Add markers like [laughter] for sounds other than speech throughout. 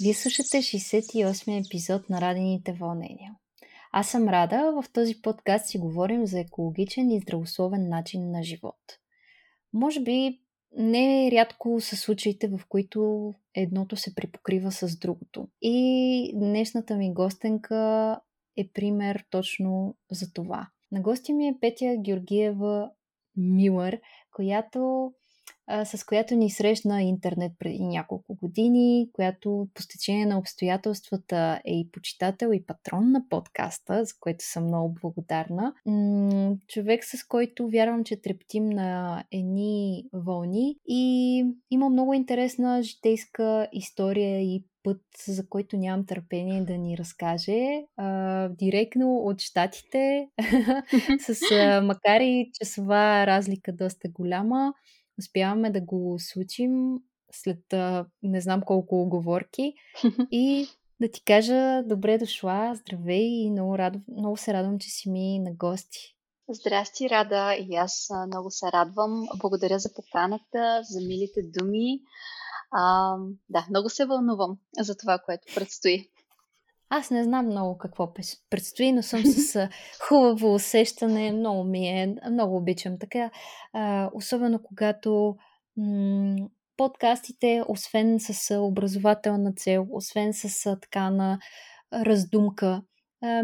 Вие слушате 68 епизод на Радените вълнения. Аз съм Рада, в този подкаст си говорим за екологичен и здравословен начин на живот. Може би не рядко са случаите, в които едното се припокрива с другото. И днешната ми гостенка е пример точно за това. На гости ми е Петя Георгиева Милър, която с която ни срещна интернет преди няколко години, която по стечение на обстоятелствата е и почитател и патрон на подкаста, за което съм много благодарна. Човек, с който вярвам, че трептим на едни вълни и има много интересна житейска история и път, за който нямам търпение да ни разкаже. А, директно от щатите, [laughs] с макар и часова разлика доста голяма, успяваме да го случим след а, не знам колко оговорки [laughs] и да ти кажа добре дошла, здравей и много, радов, много се радвам, че си ми на гости. Здрасти, Рада, и аз много се радвам. Благодаря за поканата, за милите думи. А, да, много се вълнувам за това, което предстои. Аз не знам много какво предстои, но съм с хубаво усещане. Много ми е, много обичам така. Особено когато подкастите, освен с образователна цел, освен с така на раздумка,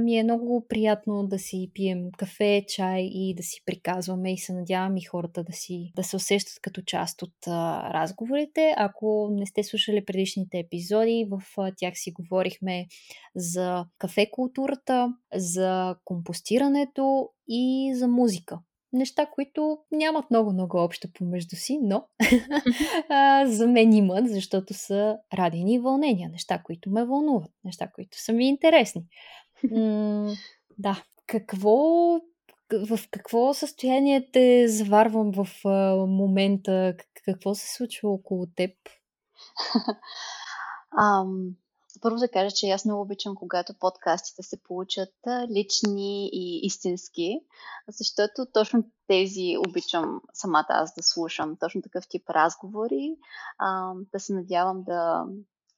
ми е много приятно да си пием кафе, чай и да си приказваме и се надявам и хората да, си, да се усещат като част от а, разговорите. Ако не сте слушали предишните епизоди, в а, тях си говорихме за кафе културата, за компостирането и за музика неща, които нямат много-много общо помежду си, но [laughs] за мен имат, защото са радени вълнения, неща, които ме вълнуват, неща, които са ми интересни. Да. Какво в какво състояние те заварвам в а, момента? Какво се случва около теб? [laughs] um, първо да кажа, че аз много обичам, когато подкастите се получат лични и истински, защото точно тези обичам самата аз да слушам, точно такъв тип разговори. А, да се надявам да,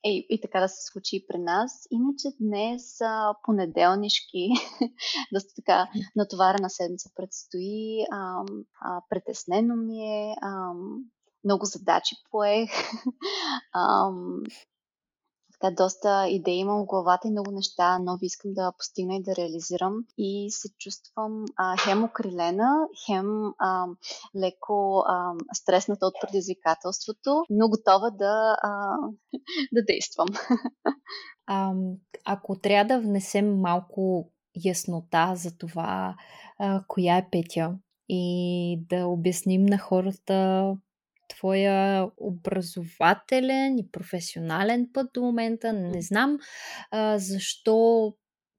е, и така да се случи и при нас. Иначе днес а, понеделнишки, [laughs] доста така натоварена седмица предстои, а, а, притеснено ми е, а, много задачи поех. [laughs] така доста идеи имам в главата и много неща нови искам да постигна и да реализирам. И се чувствам а, хем окрилена, хем а, леко а, стresната от предизвикателството, но готова да, а, [laughs] да действам. [laughs] А, ако трябва да внесем малко яснота за това, а, коя е Петя и да обясним на хората твоя образователен и професионален път до момента. Не знам а, защо,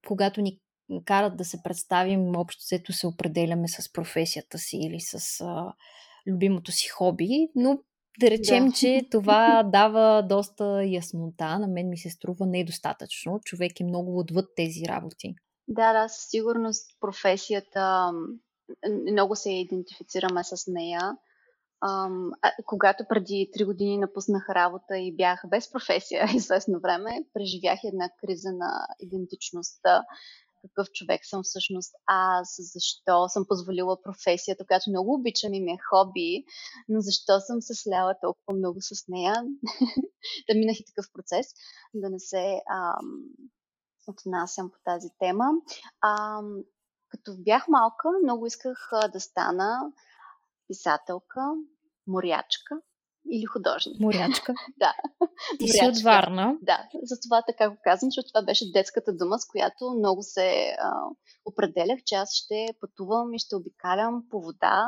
когато ни карат да се представим, общо взето се определяме с професията си или с а, любимото си хоби, но да речем, да. че [laughs] това дава доста яснота. На мен ми се струва недостатъчно. Човек е много отвъд тези работи. Да, да, със сигурност професията много се идентифицираме с нея. Ам, а, когато преди три години напуснах работа и бях без професия [laughs] известно време, преживях една криза на идентичността. Какъв човек съм всъщност аз, защо съм позволила професията, която много обичам и ми е хоби, но защо съм се сляла толкова много с нея. [laughs] да минах и такъв процес, да не се ам, отнасям по тази тема. Ам, като бях малка, много исках а, да стана писателка, морячка или художник. Морячка? [laughs] да. Ти си от Варна. Да, затова така го казвам, защото това беше детската дума, с която много се а, определях, че аз ще пътувам и ще обикалям по вода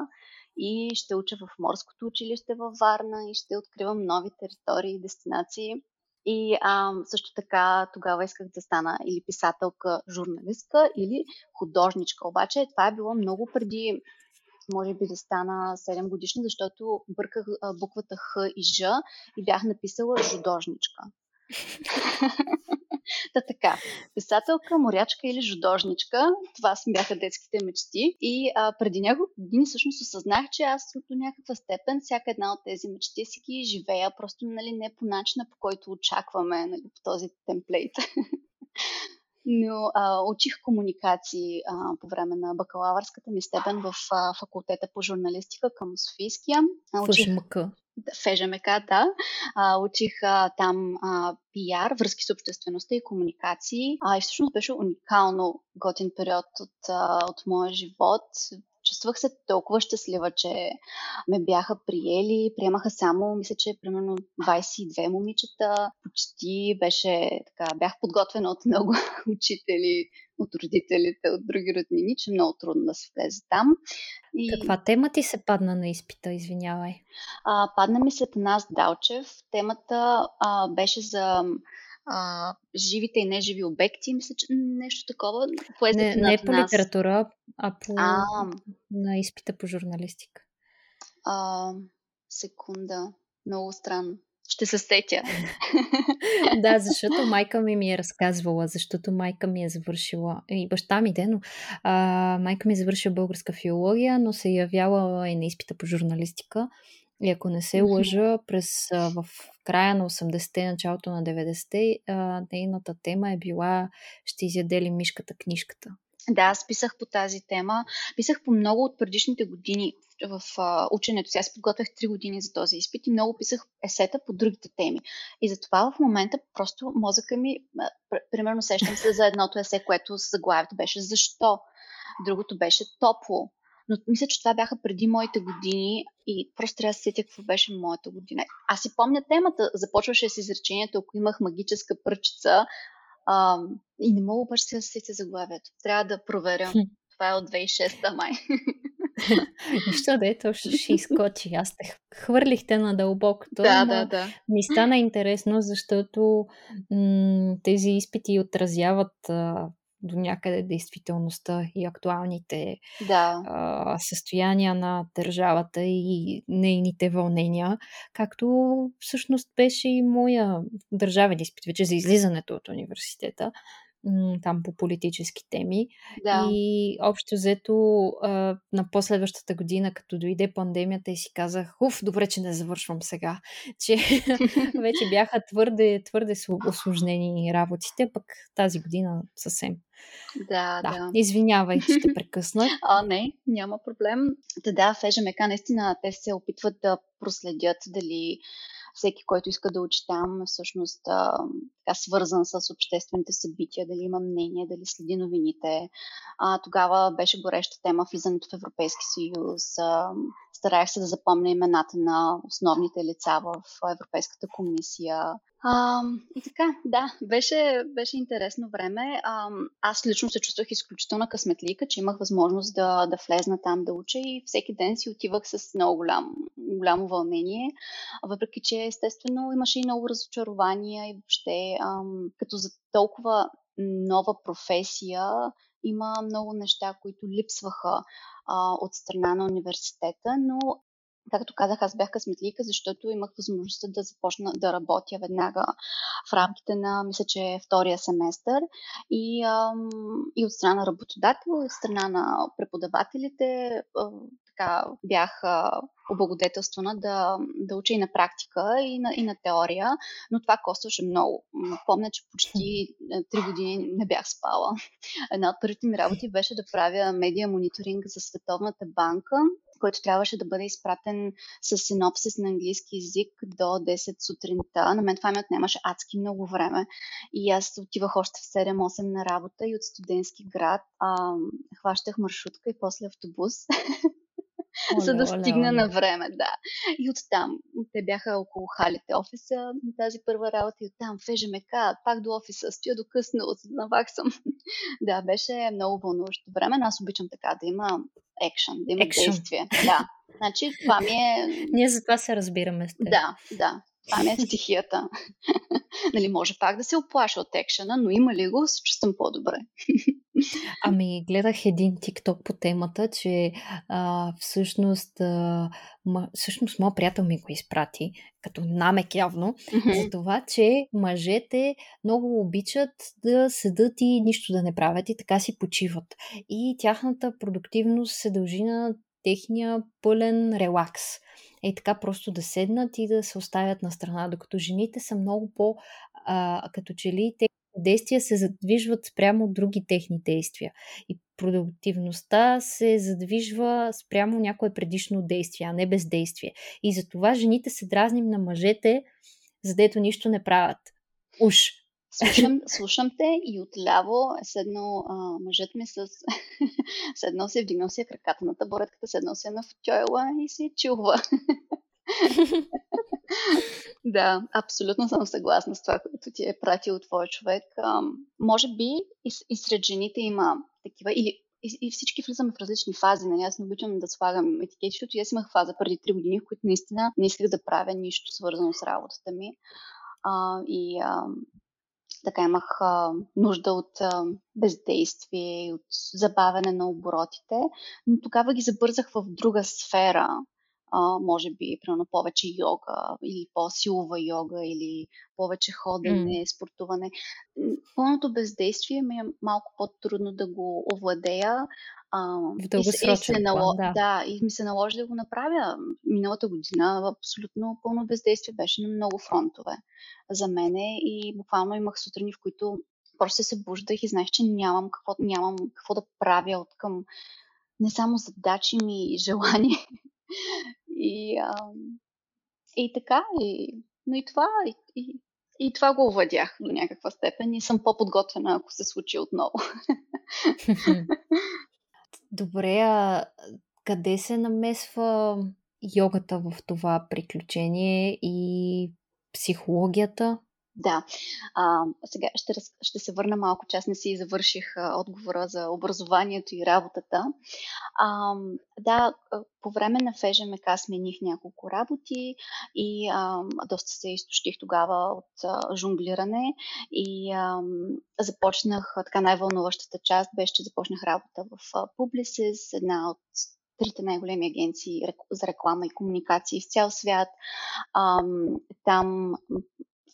и ще уча в морското училище във Варна и ще откривам нови територии и дестинации. И а, също така тогава исках да стана или писателка, журналистка, или художничка. Обаче това е било много преди може би да стана 7 годишна, защото бърках буквата Х и Ж и бях написала жудожничка. [laughs] Та така, писателка, морячка или жудожничка, това бяха детските мечти. И а, преди няколко години всъщност осъзнах, че аз до някаква степен всяка една от тези мечти си ги живея, просто нали, не по начина, по който очакваме нали, по този темплейт. [laughs] но а, учих комуникации а, по време на бакалавърската ми степен в а, факултета по журналистика към Софийския. Учих... ФЖМК. ФЖМК, да. А, учих а, там а, пиар, връзки с обществеността и комуникации. А, и всъщност беше уникално готин период от, а, от моя живот чувствах се толкова щастлива, че ме бяха приели. Приемаха само, мисля, че примерно 22 момичета. Почти беше така, бях подготвена от много [laughs] учители, от родителите, от други роднини, че много трудно да се влезе там. И... Каква тема ти се падна на изпита, извинявай? А, падна ми се нас Далчев. Темата а, беше за а, живите и неживи обекти, мисля, че нещо такова. Не, не по нас. литература, а по а, на изпита по журналистика. А, секунда. Много странно. Ще се сетя. [laughs] да, защото майка ми ми е разказвала, защото майка ми е завършила, и баща ми, де, но а, майка ми е завършила българска филология, но се е явяла и на изпита по журналистика. И ако не се лъжа, през, в края на 80-те, началото на 90-те, нейната тема е била Ще изяде ли мишката книжката? Да, аз писах по тази тема. Писах по много от предишните години в а, ученето си. Аз подготвях 3 години за този изпит и много писах есета по другите теми. И затова в момента просто мозъка ми, примерно сещам се за едното есе, което заглавието беше Защо? Другото беше Топло. Но мисля, че това бяха преди моите години и просто трябва да се сетя какво беше моята година. Аз си помня темата. Започваше с изречението, ако имах магическа пръчица, а, и не мога обаче да се сетя заглавието. Трябва да проверя. Това е от 2006-та май. [laughs] Нищо да е, то ще, ще изкочи. Аз те хвърлихте на дълбокото. Да, да, да. Ми стана интересно, защото м- тези изпити отразяват а, до някъде действителността и актуалните да. а, състояния на държавата и нейните вълнения, както всъщност беше и моя държавен изпит вече за излизането от университета там по политически теми. Да. И общо взето на последващата година, като дойде пандемията и си казах, уф, добре, че не завършвам сега, [laughs] че [laughs] вече бяха твърде, твърде осложнени работите, пък тази година съвсем. Да, да. да. Извинявай, че те [laughs] прекъснах. а, не, няма проблем. Да, да, в ЕЖМК наистина те се опитват да проследят дали всеки, който иска да учи там, всъщност а, така свързан с обществените събития, дали има мнение, дали следи новините. А, тогава беше гореща тема влизането в Европейски съюз. А, стараех се да запомня имената на основните лица в Европейската комисия. А, и така, да, беше, беше интересно време. А, аз лично се чувствах изключително късметлика, че имах възможност да, да влезна там да уча и всеки ден си отивах с много голям, голямо вълнение, въпреки че естествено имаше и много разочарования и въобще а, като за толкова нова професия има много неща, които липсваха а, от страна на университета, но Както казах, аз бях късметлика, защото имах възможността да започна да работя веднага в рамките на, мисля, че втория семестър и, ам, и от страна на работодател, и от страна на преподавателите. А, така бях облагодетелствана да, да уча и на практика, и на, и на теория, но това костваше много. Помня, че почти е, три години не бях спала. Една от първите ми работи беше да правя медиа мониторинг за Световната банка който трябваше да бъде изпратен с синопсис на английски язик до 10 сутринта. На мен това ми отнемаше адски много време. И аз отивах още в 7-8 на работа и от студентски град а, хващах маршрутка и после автобус. [laughs] за да стигна на време, да. И оттам, те бяха около халите офиса на тази първа работа и оттам в ежемека, пак до офиса, стоя до късно, за да наваксам. [laughs] да, беше много вълнуващо време, но аз обичам така да има екшен, да има Action. действие. Да. Значи, това ми е... Ние за това се разбираме с теб. Да, да. Това не е стихията. [laughs] нали, може пак да се оплаша от екшена, но има ли го, се чувствам по-добре. [laughs] Ами, гледах един тикток по темата, че а, всъщност, а, ма, всъщност моят приятел ми го изпрати, като намек явно, mm-hmm. за това, че мъжете много обичат да седат и нищо да не правят и така си почиват. И тяхната продуктивност се дължи на техния пълен релакс. Е така просто да седнат и да се оставят на страна, докато жените са много по, а, като че ли те действия се задвижват спрямо други техни действия. И продуктивността се задвижва спрямо някое предишно действие, а не бездействие. И затова жените се дразним на мъжете, задето нищо не правят. Уж. Слушам, [laughs] слушам те и отляво е седно а, мъжът ми с... [laughs] седно се, вдигнал си краката на табуретката, седно се на футойла и се чува. [laughs] да, абсолютно съм съгласна с това, което ти е пратил твой човек. А, може би и, и сред жените има такива, или и, и всички влизаме в различни фази. Нали? Аз не обичам да слагам етикети, защото аз имах фаза преди 3 години, в които наистина не исках да правя нищо свързано с работата ми. А, и а, така имах а, нужда от а, бездействие, от забавяне на оборотите, но тогава ги забързах в друга сфера, а, може би, примерно повече йога или по-силова йога или повече ходене, mm. спортуване. Пълното бездействие ми е малко по-трудно да го овладея. А, в и, и нало... да. да, и ми се наложи да го направя. Миналата година абсолютно пълно бездействие беше на много фронтове за мене и буквално имах сутрини, в които просто се събуждах и знаех, че нямам какво, нямам какво да правя от към не само задачи ми и желания, и, а, и така, и, но и това, и, и, и това го овладях до някаква степен и съм по-подготвена, ако се случи отново. [laughs] Добре, а къде се намесва йогата в това приключение и психологията? Да. А, сега ще, раз, ще се върна малко, че аз не си завърших а, отговора за образованието и работата. А, да, по време на ФЖМК смених няколко работи и а, доста се изтощих тогава от а, жонглиране и а, започнах, така най-вълнуващата част беше, че започнах работа в Publicis, една от трите най-големи агенции за реклама и комуникации в цял свят. А, там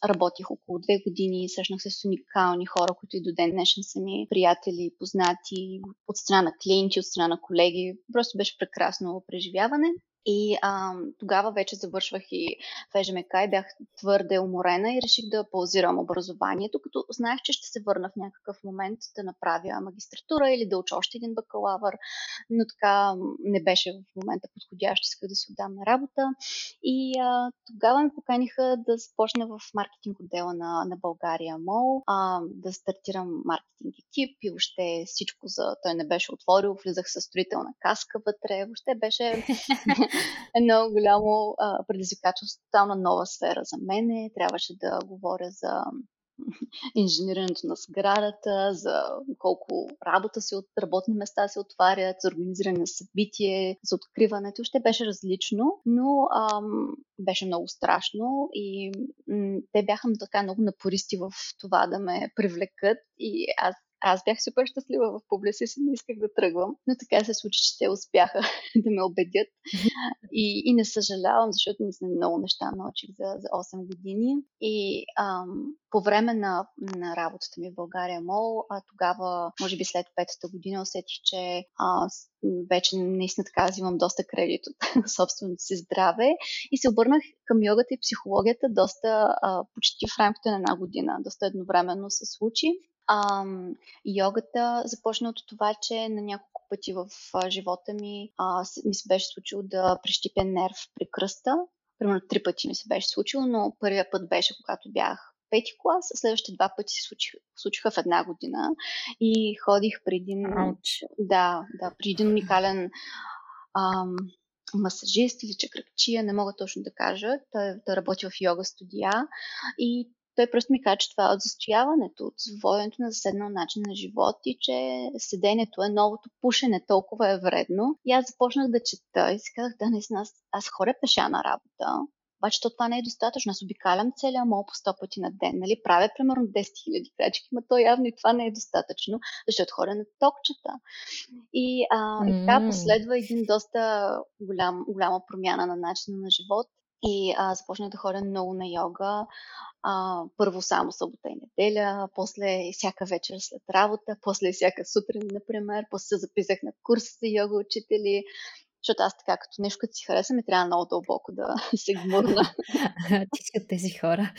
Работих около две години, срещнах се с уникални хора, които и до ден днешен са ми приятели, познати, от страна на клиенти, от страна на колеги. Просто беше прекрасно преживяване. И а, тогава вече завършвах и в ЕЖМК и бях твърде уморена и реших да паузирам образованието, като знаех, че ще се върна в някакъв момент да направя магистратура или да уча още един бакалавър, но така не беше в момента подходящ, исках да се отдам на работа. И а, тогава ме поканиха да започна в маркетинг отдела на, на България Мол, а, да стартирам маркетинг екип и въобще всичко за... Той не беше отворил, влизах със строителна каска вътре, въобще беше [laughs] едно голямо а, предизвикателство, тотална нова сфера за мене. Трябваше да говоря за инженирането на сградата, за колко работа се от работни места се отварят, за организиране на събитие, за откриването. Ще беше различно, но ам, беше много страшно и м- те бяха така много напористи в това да ме привлекат и аз аз бях супер щастлива в публиси си, не исках да тръгвам, но така се случи, че те успяха [laughs] да ме убедят [laughs] и, и не съжалявам, защото наистина много неща научих за, за 8 години и ам, по време на, на работата ми в България Мол, а тогава, може би след петата година, усетих, че а, вече наистина така взимам доста кредит от [laughs] собственото си здраве и се обърнах към йогата и психологията доста а, почти в рамките на една година. Доста едновременно се случи. А, йогата започна от това, че на няколко пъти в живота ми а, ми се беше случило да прищипя нерв при кръста. Примерно три пъти ми се беше случило, но първият път беше когато бях пети клас, следващите два пъти се случиха, случиха в една година и ходих при един, да, да, при един уникален ам, масажист или чакракчия, не мога точно да кажа. Той, той работи в йога студия и той просто ми каза, че това е от застояването, от воденето на заседнал начин на живот и че седенето е новото пушене, толкова е вредно. И аз започнах да чета и си казах, да, наистина, аз, аз хоря пеша на работа, Обаче то това не е достатъчно. Аз обикалям целия мол по 100 пъти на ден. Нали? Правя примерно 10 000 крачки, но то явно и това не е достатъчно, защото хора на токчета. И, а, mm. и така последва един доста голям, голяма промяна на начина на живот. И а, започнах да ходя много на йога. А, първо само събота и неделя, после всяка вечер след работа, после всяка сутрин, например. После се записах на курс за йога учители. Защото аз така, като нещо, като си хареса, ми трябва много дълбоко да [laughs] се гмурна. [laughs] Ти си от тези хора.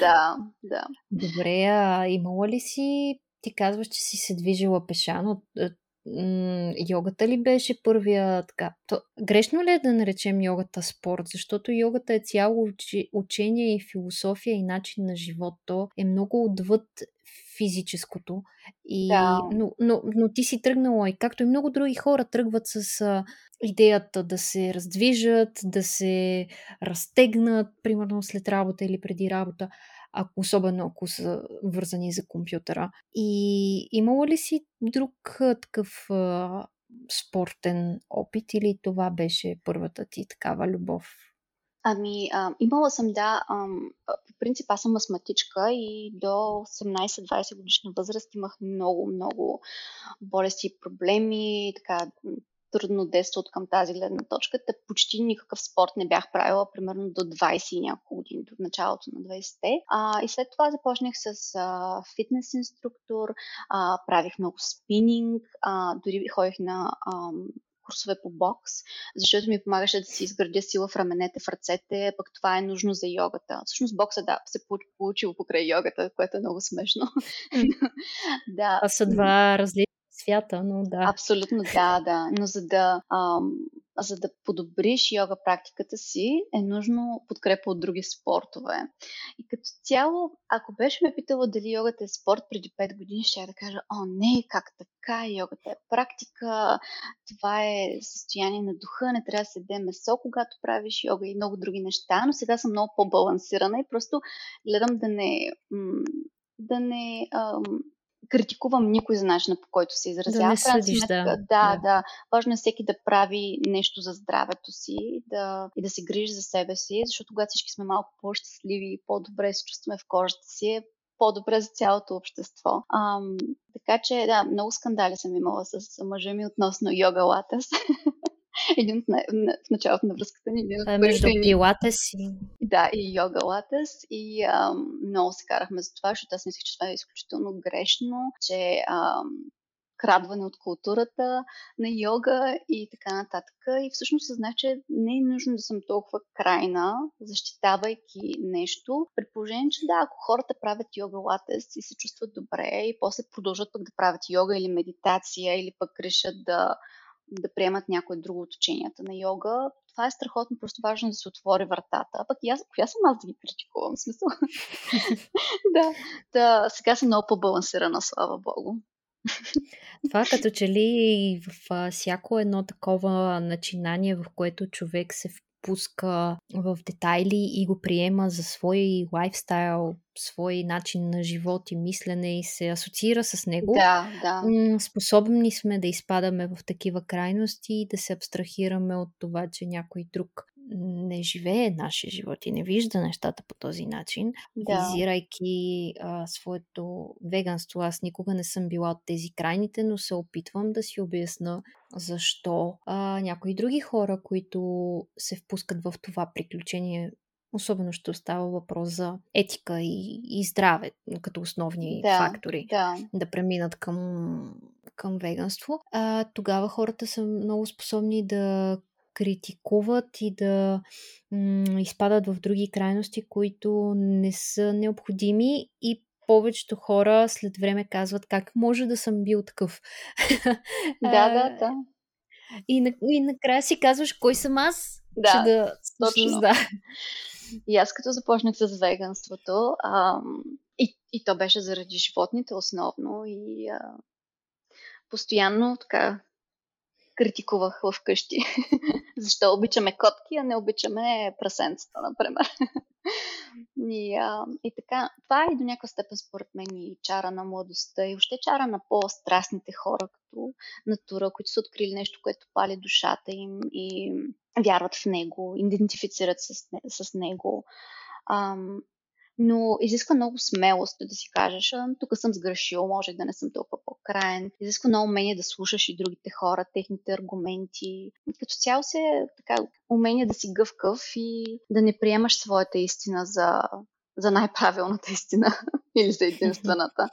да, да. Добре, а имала ли си, ти казваш, че си се движила пеша, но йогата ли беше първия така? То, грешно ли е да наречем йогата спорт? Защото йогата е цяло учение и философия и начин на живот. То е много отвъд физическото. И, да. но, но, но ти си тръгнала и както и много други хора тръгват с а, идеята да се раздвижат, да се разтегнат, примерно след работа или преди работа ако, особено ако са вързани за компютъра. И имало ли си друг такъв а, спортен опит или това беше първата ти такава любов? Ами, а, имала съм, да. А, по принцип, аз съм астматичка и до 18-20 годишна възраст имах много, много болести и проблеми, така, трудно детство от към тази гледна точка. Та почти никакъв спорт не бях правила, примерно до 20 и няколко години, до началото на 20-те. А, и след това започнах с а, фитнес инструктор, а, правих много спининг, а, дори ходих на а, курсове по бокс, защото ми помагаше да си изградя сила в раменете, в ръцете, пък това е нужно за йогата. Всъщност бокса, да, се получил покрай йогата, което е много смешно. [laughs] да. Това са два различни свята, но да. Абсолютно да, да. Но за да, ам, за да подобриш йога практиката си, е нужно подкрепа от други спортове. И като цяло, ако беше ме питала дали йогата е спорт преди 5 години, ще я да кажа, о не, как така, йогата е практика, това е състояние на духа, не трябва да се даде месо, когато правиш йога и много други неща, но сега съм много по-балансирана и просто гледам да не, да не ам, критикувам никой за начина по който се изразява. Да не съдиш, да. да. Да, да. Важно е всеки да прави нещо за здравето си да, и да се грижи за себе си, защото когато всички сме малко по-щастливи и по-добре се чувстваме в кожата си, е по-добре за цялото общество. Ам, така че, да, много скандали съм имала с мъжа ми относно йога латес. [laughs] [laughs] един от в началото на връзката ни. Един от между пилата си. Да, и йога латес. И ам, много се карахме за това, защото аз мислех, че това е изключително грешно, че ам, крадване от културата на йога и така нататък. И всъщност съзнах, че не е нужно да съм толкова крайна, защитавайки нещо. Предположение, че да, ако хората правят йога латес и се чувстват добре и после продължат пък да правят йога или медитация или пък решат да да приемат някое друго от ученията на йога. Това е страхотно, просто важно да се отвори вратата. А пък и аз, коя съм аз да ги критикувам? Смисъл? [laughs] да, да, сега съм много по-балансирана, слава Богу. Това като че ли в всяко едно такова начинание, в което човек се пуска в детайли и го приема за свой лайфстайл, свой начин на живот и мислене и се асоциира с него. Да, да. Способни сме да изпадаме в такива крайности и да се абстрахираме от това, че някой друг не живее нашия живот и не вижда нещата по този начин, да. визирайки а, своето веганство. Аз никога не съм била от тези крайните, но се опитвам да си обясна защо а, някои други хора, които се впускат в това приключение, особено ще остава въпрос за етика и, и здраве като основни да, фактори да. да преминат към, към веганство, а, тогава хората са много способни да критикуват и да м- изпадат в други крайности, които не са необходими и повечето хора след време казват как може да съм бил такъв. [laughs] Да, да, да. И, и накрая си казваш кой съм аз. Да, че да точно. Да. И аз като започнах с веганството, ам, и, и то беше заради животните основно, и а, постоянно така критикувах в къщи. [laughs] Защо обичаме котки, а не обичаме прасенцата, например. [laughs] И, а, и така, това е до някаква степен според мен и чара на младостта и въобще чара на по-страстните хора като натура, които са открили нещо, което пали душата им и вярват в него, идентифицират с, с него. Ам, но изисква много смелост да си кажеш, тук съм сгрешил, може да не съм толкова по-краен. Изисква много умение да слушаш и другите хора, техните аргументи. Като цяло се така умение да си гъвкав и да не приемаш своята истина за, за най-правилната истина [laughs] или за единствената.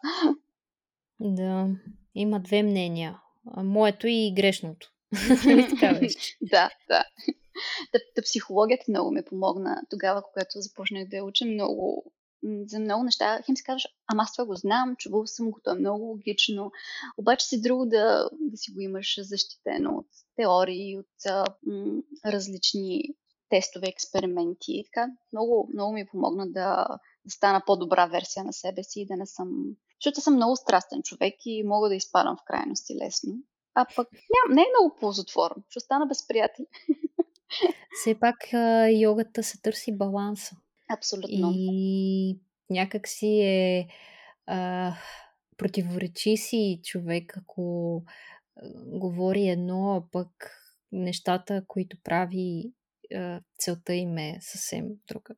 Да, има две мнения. Моето и грешното. [laughs] Нали да, да. Та, та психологията много ми помогна тогава, когато започнах да я уча. Много за много неща, хем си казваш, ама аз това го знам, чувал съм го, то е много логично, обаче си друго да, да си го имаш защитено от теории, от м- различни тестове, експерименти. Така, много, много ми помогна да, да стана по-добра версия на себе си и да не съм... Защото съм много страстен човек и мога да изпадам в крайности лесно. А пък ням, не е много ползотворно. Ще стана без приятели. [laughs] Все пак йогата се търси баланса. Абсолютно. И някак си е а, противоречи си човек, ако говори едно, а пък нещата, които прави, целта им е съвсем друга.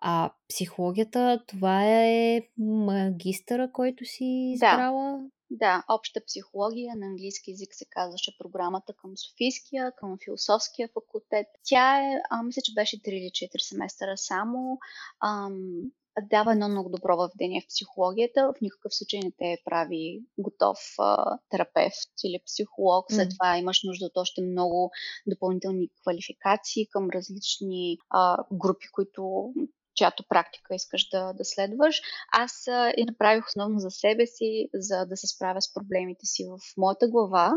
А психологията, това е магистъра, който си избрала? Да. Да, обща психология на английски язик се казваше програмата към Софийския, към философския факултет. Тя е, а, мисля, че беше 3 или 4 семестъра само. Ам, дава едно много добро въведение в психологията. В никакъв случай не те прави готов а, терапевт или психолог. След това имаш нужда от още много допълнителни квалификации към различни а, групи, които чиято практика искаш да, да следваш. Аз я направих основно за себе си, за да се справя с проблемите си в моята глава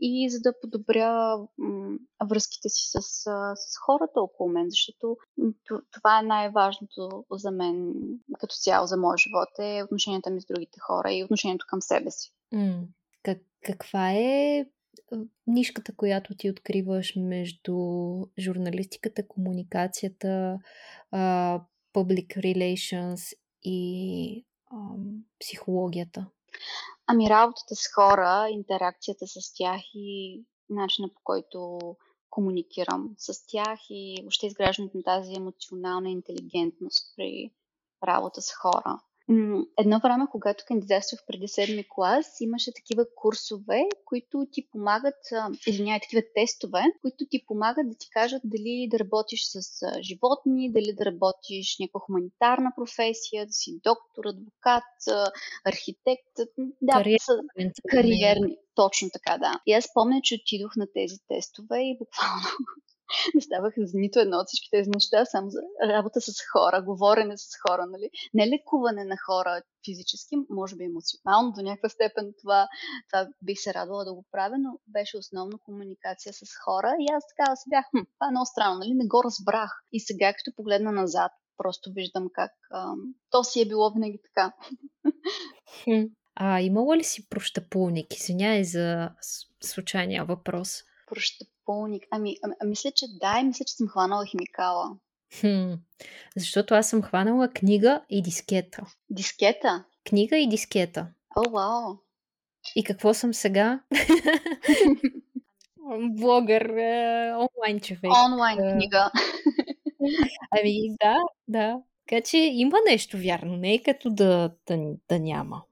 и за да подобря м- връзките си с, с хората около мен, защото това е най-важното за мен като цяло за моя живот е отношенията ми с другите хора и отношението към себе си. Mm. Как, каква е нишката, която ти откриваш между журналистиката, комуникацията, public relations и ам, психологията? Ами работата с хора, интеракцията с тях и начина по който комуникирам с тях и въобще изграждането на тази емоционална интелигентност при работа с хора. Едно време, когато кандидатствах преди седми клас, имаше такива курсове, които ти помагат, извинявай, такива тестове, които ти помагат да ти кажат дали да работиш с животни, дали да работиш някаква хуманитарна професия, да си доктор, адвокат, архитект. Да, кариерни. кариерни. Точно така, да. И аз помня, че отидох на тези тестове и буквално [laughs] не ставах за нито едно от всички тези неща, само за работа с хора, говорене с хора, нали? Не лекуване на хора физически, може би емоционално, до някаква степен това, това бих се радвала да го правя, но беше основно комуникация с хора и аз така си бях, хм, това е много странно, нали? Не го разбрах. И сега, като погледна назад, просто виждам как ам, то си е било винаги така. [laughs] А имала ли си прощапулник? Извинявай за случайния въпрос. Прощапулник? Ами, ами, мисля, че да и мисля, че съм хванала химикала. Хм, защото аз съм хванала книга и дискета. Дискета? Книга и дискета. О, вау! И какво съм сега? [laughs] Блогър, е, онлайн човек. Онлайн е. книга. [laughs] ами да, да. Така че има нещо вярно, не е като да, да, да няма.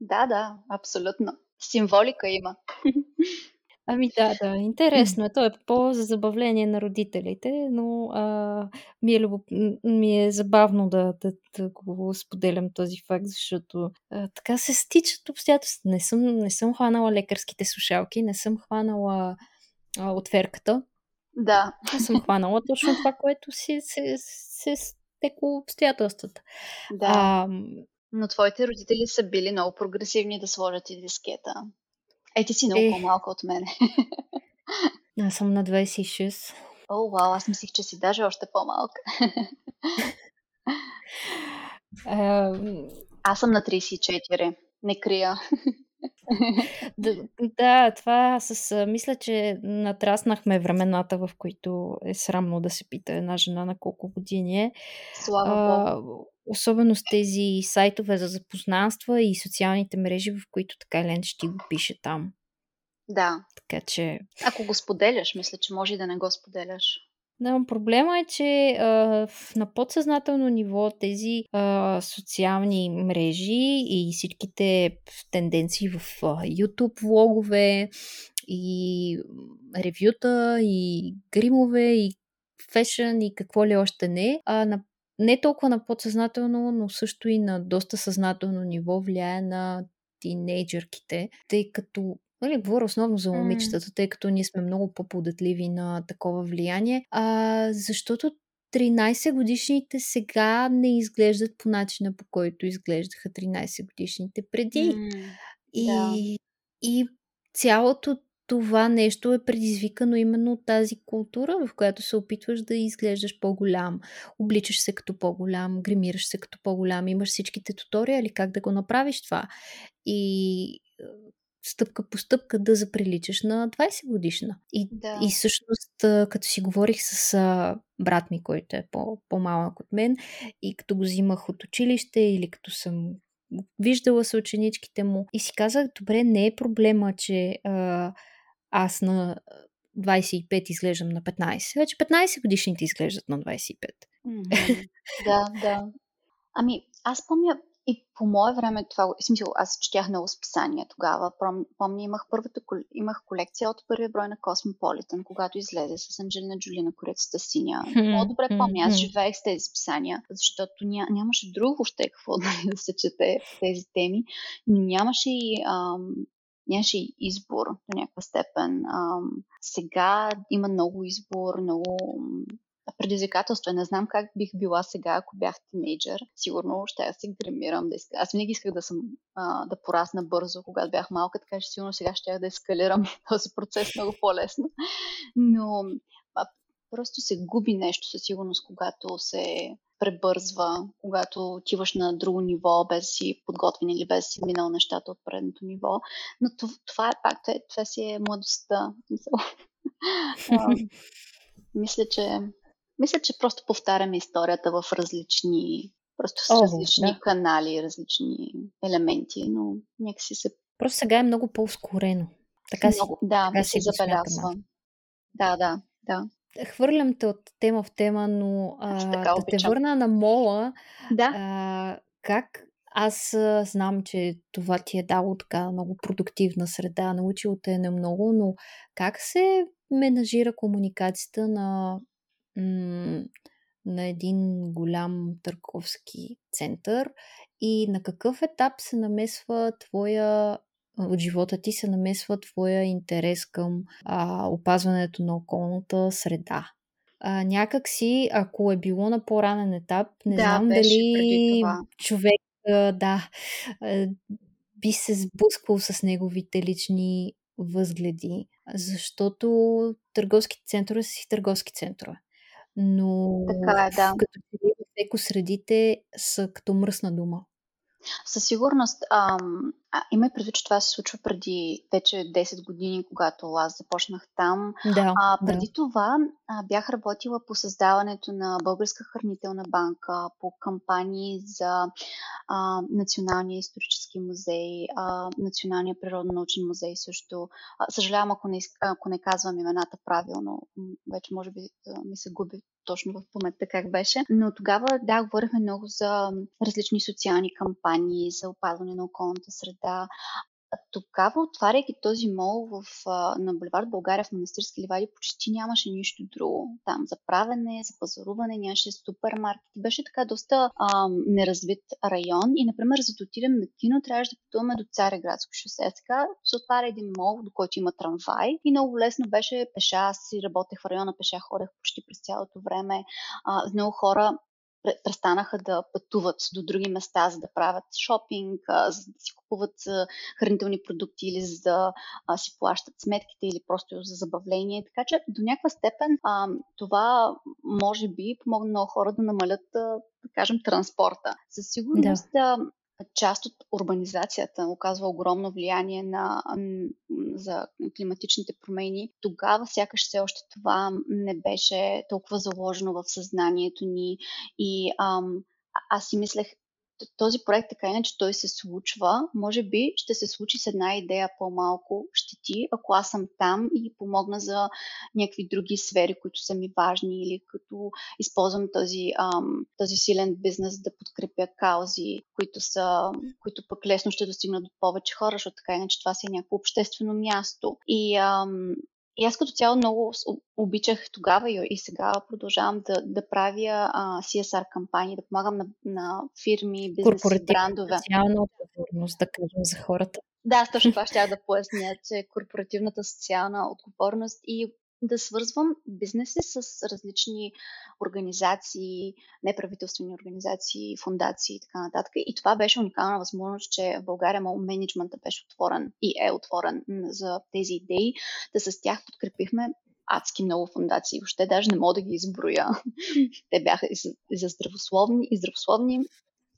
Да, да, абсолютно. Символика има. [laughs] Ами да, да, интересно е. То е по-за забавление на родителите, но а, ми, е любоп... ми е забавно да, да, да го споделям този факт, защото а, така се стичат обстоятелства. Не съм, не съм хванала лекарските слушалки, не съм хванала а, отверката. Да. Аз съм хванала точно това, което си се, се стекло обстоятелствата. Да. А, но твоите родители са били много прогресивни да сложат и дискета. Е, ти си много е... по-малка от мене. [laughs] Аз съм на 26. О, вау, аз мислих, че си даже още по-малка. [laughs] Uh, аз съм на 34. Не крия. [laughs] да, да, това с... Мисля, че натраснахме времената, в които е срамно да се пита една жена на колко години е. Слава Богу. Особено с тези сайтове за запознанства и социалните мрежи, в които така или иначе ти го пише там. Да. Така че... Ако го споделяш, мисля, че може и да не го споделяш. Да, проблема е, че а, на подсъзнателно ниво тези а, социални мрежи и всичките тенденции в а, YouTube влогове и ревюта и гримове и фешън и какво ли още не, а на не толкова на подсъзнателно, но също и на доста съзнателно ниво влияе на тинейджърките, тъй като Нали, говоря основно за момичетата, тъй като ние сме много по-податливи на такова влияние. А, защото 13 годишните сега не изглеждат по начина, по който изглеждаха 13 годишните преди. Mm, и, да. и цялото това нещо е предизвикано именно от тази култура, в която се опитваш да изглеждаш по-голям, обличаш се като по-голям, гримираш се като по-голям, имаш всичките туториали как да го направиш това. И стъпка по стъпка да заприличаш на 20 годишна. И, да. и всъщност, като си говорих с брат ми, който е по, по-малък от мен, и като го взимах от училище или като съм виждала с ученичките му и си казах, добре, не е проблема, че а, аз на 25 изглеждам на 15. Вече 15 годишните изглеждат на 25. Mm-hmm. да, да. Ами, аз помня и по мое време това, в смисъл, аз четях много списания тогава. Помня, имах първата, имах колекция от първия брой на Cosmopolitan, когато излезе с Анджелина Джоли на корецата синя. Много добре помня, аз живеех с тези списания, защото ня, нямаше друго въобще какво [laughs] да се чете в тези теми, нямаше и ам, нямаше избор до някаква степен. Сега има много избор, много предизвикателство. Не знам как бих била сега, ако бях тинейджър. Сигурно ще се гримирам. Да иска. Аз винаги исках да съм а, да порасна бързо, когато бях малка, така че сигурно сега ще да ескалирам [laughs] този процес много по-лесно. Но а, просто се губи нещо със сигурност, когато се пребързва, когато отиваш на друго ниво, без си подготвен или без си минал нещата от предното ниво. Но това, е пак, това, това си е младостта. [laughs] мисля, че мисля, че просто повтаряме историята в различни, просто с О, различни да. канали, различни елементи, но някакси се... Просто сега е много по-ускорено. Така много, си, да, така се забелязва. Да, да, да. Хвърлям те от тема в тема, но а, да те върна на мола. Да. А, как аз а, знам, че това ти е дало така много продуктивна среда, научил те не много, но как се менажира комуникацията на на един голям търговски център и на какъв етап се намесва твоя от живота ти се намесва твоя интерес към а, опазването на околната среда. А, някак си, ако е било на по-ранен етап, не да, знам дали човек а, да, а, би се сблъсквал с неговите лични възгледи, защото търговските центрове са си търговски центрове но така е, да. като екосредите са като мръсна дума. Със сигурност, ам, а, има предвид, че това се случва преди вече 10 години, когато аз започнах там. Да, а, преди да. това а, бях работила по създаването на Българска хранителна банка, по кампании за а, Националния исторически музей, а, Националния природно-научен музей също. А, съжалявам, ако не, ако не казвам имената правилно, вече може би ми се губи точно в паметта как беше. Но тогава, да, говорихме много за различни социални кампании, за опазване на околната среда, тогава, отваряйки този мол в, на Боливард България в Манастирски ливади, почти нямаше нищо друго. Там за правене, за пазаруване, нямаше супермаркет. Беше така доста ам, неразвит район и, например, за да отидем на кино, трябваше да пътуваме до Цареградско шосе. Сега се отваря един мол, до който има трамвай и много лесно беше пеша. Аз си работех в района, пеша ходех почти през цялото време. А, много хора престанаха да пътуват до други места, за да правят шопинг, за да си купуват хранителни продукти или за да си плащат сметките или просто за забавление. Така че до някаква степен това може би помогна много хора да намалят, да кажем, транспорта. Със сигурност да част от урбанизацията оказва огромно влияние на, за климатичните промени, тогава сякаш все още това не беше толкова заложено в съзнанието ни и ам, аз си мислех, този проект така иначе той се случва, може би ще се случи с една идея по-малко щети, ако аз съм там и помогна за някакви други сфери, които са ми важни или като използвам този, ам, този силен бизнес да подкрепя каузи, които, са, които пък лесно ще достигнат до повече хора, защото така иначе това си е някакво обществено място. И ам, и аз като цяло много обичах тогава и, сега продължавам да, да правя а, CSR кампании, да помагам на, на фирми, бизнес брандове. социална отговорност, да кажем за хората. Да, точно това [laughs] ще да поясня, че корпоративната социална отговорност и да свързвам бизнеси с различни организации, неправителствени организации, фундации и така нататък. И това беше уникална възможност, че в България мол менеджмента беше отворен и е отворен за тези идеи. Да с тях подкрепихме адски много фундации. Въобще даже не мога да ги изброя. [laughs] Те бяха и за, и за здравословни, и здравословни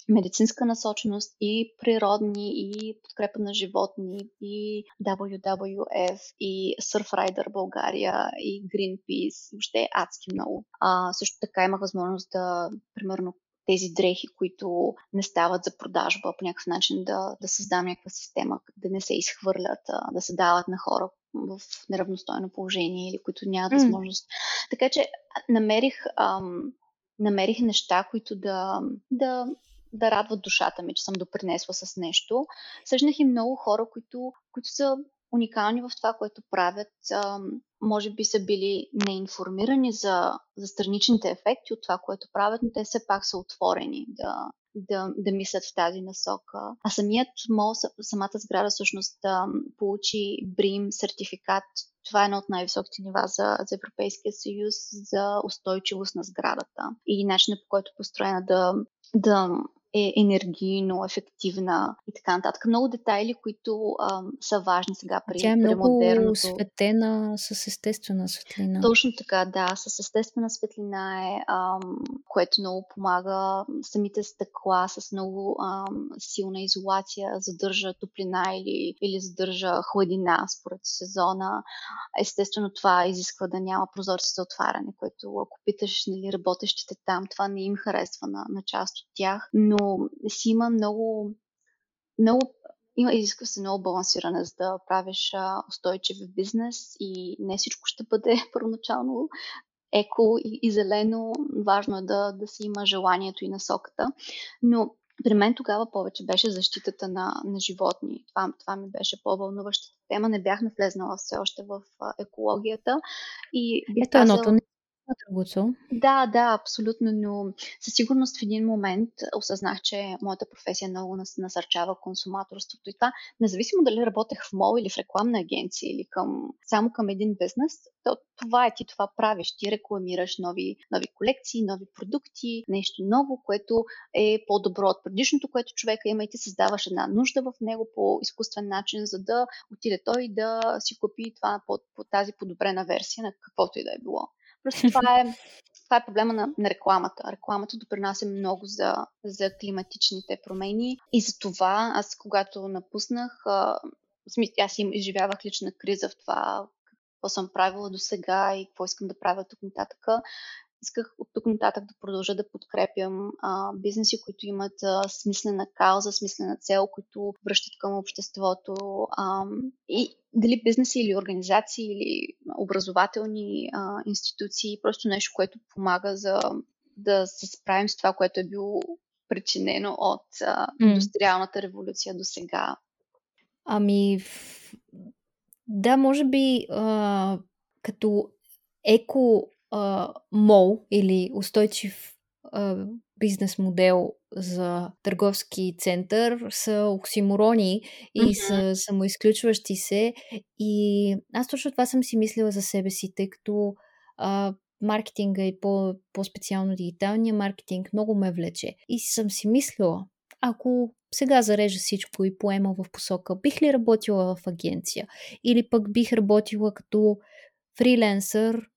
медицинска насоченост и природни, и подкрепа на животни, и WWF, и Surfrider България, и Greenpeace, въобще адски много. А, също така имах възможност да, примерно, тези дрехи, които не стават за продажба, по някакъв начин да, да създам някаква система, да не се изхвърлят, да се дават на хора в неравностойно положение или които нямат възможност. Mm. Така че намерих, ам, намерих неща, които да, да да радват душата ми, че съм допринесла с нещо. Съжнах и много хора, които, които са уникални в това, което правят. А, може би са били неинформирани за, за страничните ефекти от това, което правят, но те все пак са отворени да, да, да мислят в тази насока. А самият мол, самата сграда всъщност да получи БРИМ сертификат. Това е едно от най-високите нива за, за Европейския съюз за устойчивост на сградата и начинът по който е построена да, да е енергийно, ефективна и така нататък. Много детайли, които а, са важни сега при Тя е много модерното. светена с естествена светлина. Точно така, да. С естествена светлина е, а, което много помага. Самите стъкла с много а, силна изолация задържа топлина или, или задържа хладина според сезона. Естествено, това изисква да няма прозорци за отваряне, което ако питаш нали, работещите там, това не им харесва на, на част от тях. Но си има много, много има, изисква се много балансиране, за да правиш устойчив бизнес и не всичко ще бъде [laughs] първоначално еко и, и зелено. Важно е да, да си има желанието и насоката. Но при мен тогава повече беше защитата на, на животни. Това, това ми беше по-вълнуващата тема. Не бях навлезнала все още в екологията. И Ето казал... едното другото. Да, да, абсолютно, но със сигурност в един момент осъзнах, че моята професия много нас, насърчава консуматорството и това, независимо дали работех в мол или в рекламна агенция или към, само към един бизнес, то това е ти това правиш. Ти рекламираш нови, нови колекции, нови продукти, нещо ново, което е по-добро от предишното, което човека има и ти създаваш една нужда в него по изкуствен начин, за да отиде той да си купи това по, по тази подобрена версия на каквото и да е било. Просто това е, това е проблема на, на рекламата. Рекламата допринася много за, за климатичните промени и за това аз, когато напуснах, аз им изживявах лична криза в това, какво съм правила до сега и какво искам да правя тук нататък исках от тук нататък да продължа да подкрепям а, бизнеси, които имат а, смислена кауза, смислена цел, които връщат към обществото. А, и дали бизнеси или организации или образователни а, институции, просто нещо, което помага за да се справим с това, което е било причинено от а, индустриалната революция до сега. Ами, да, може би а, като еко а, мол или устойчив а, бизнес модел за търговски център са оксиморони и mm-hmm. са самоизключващи се. И аз точно това съм си мислила за себе си, тъй като а, маркетинга и по, по-специално дигиталния маркетинг много ме влече. И съм си мислила, ако сега зарежа всичко и поема в посока, бих ли работила в агенция? Или пък бих работила като фриленсър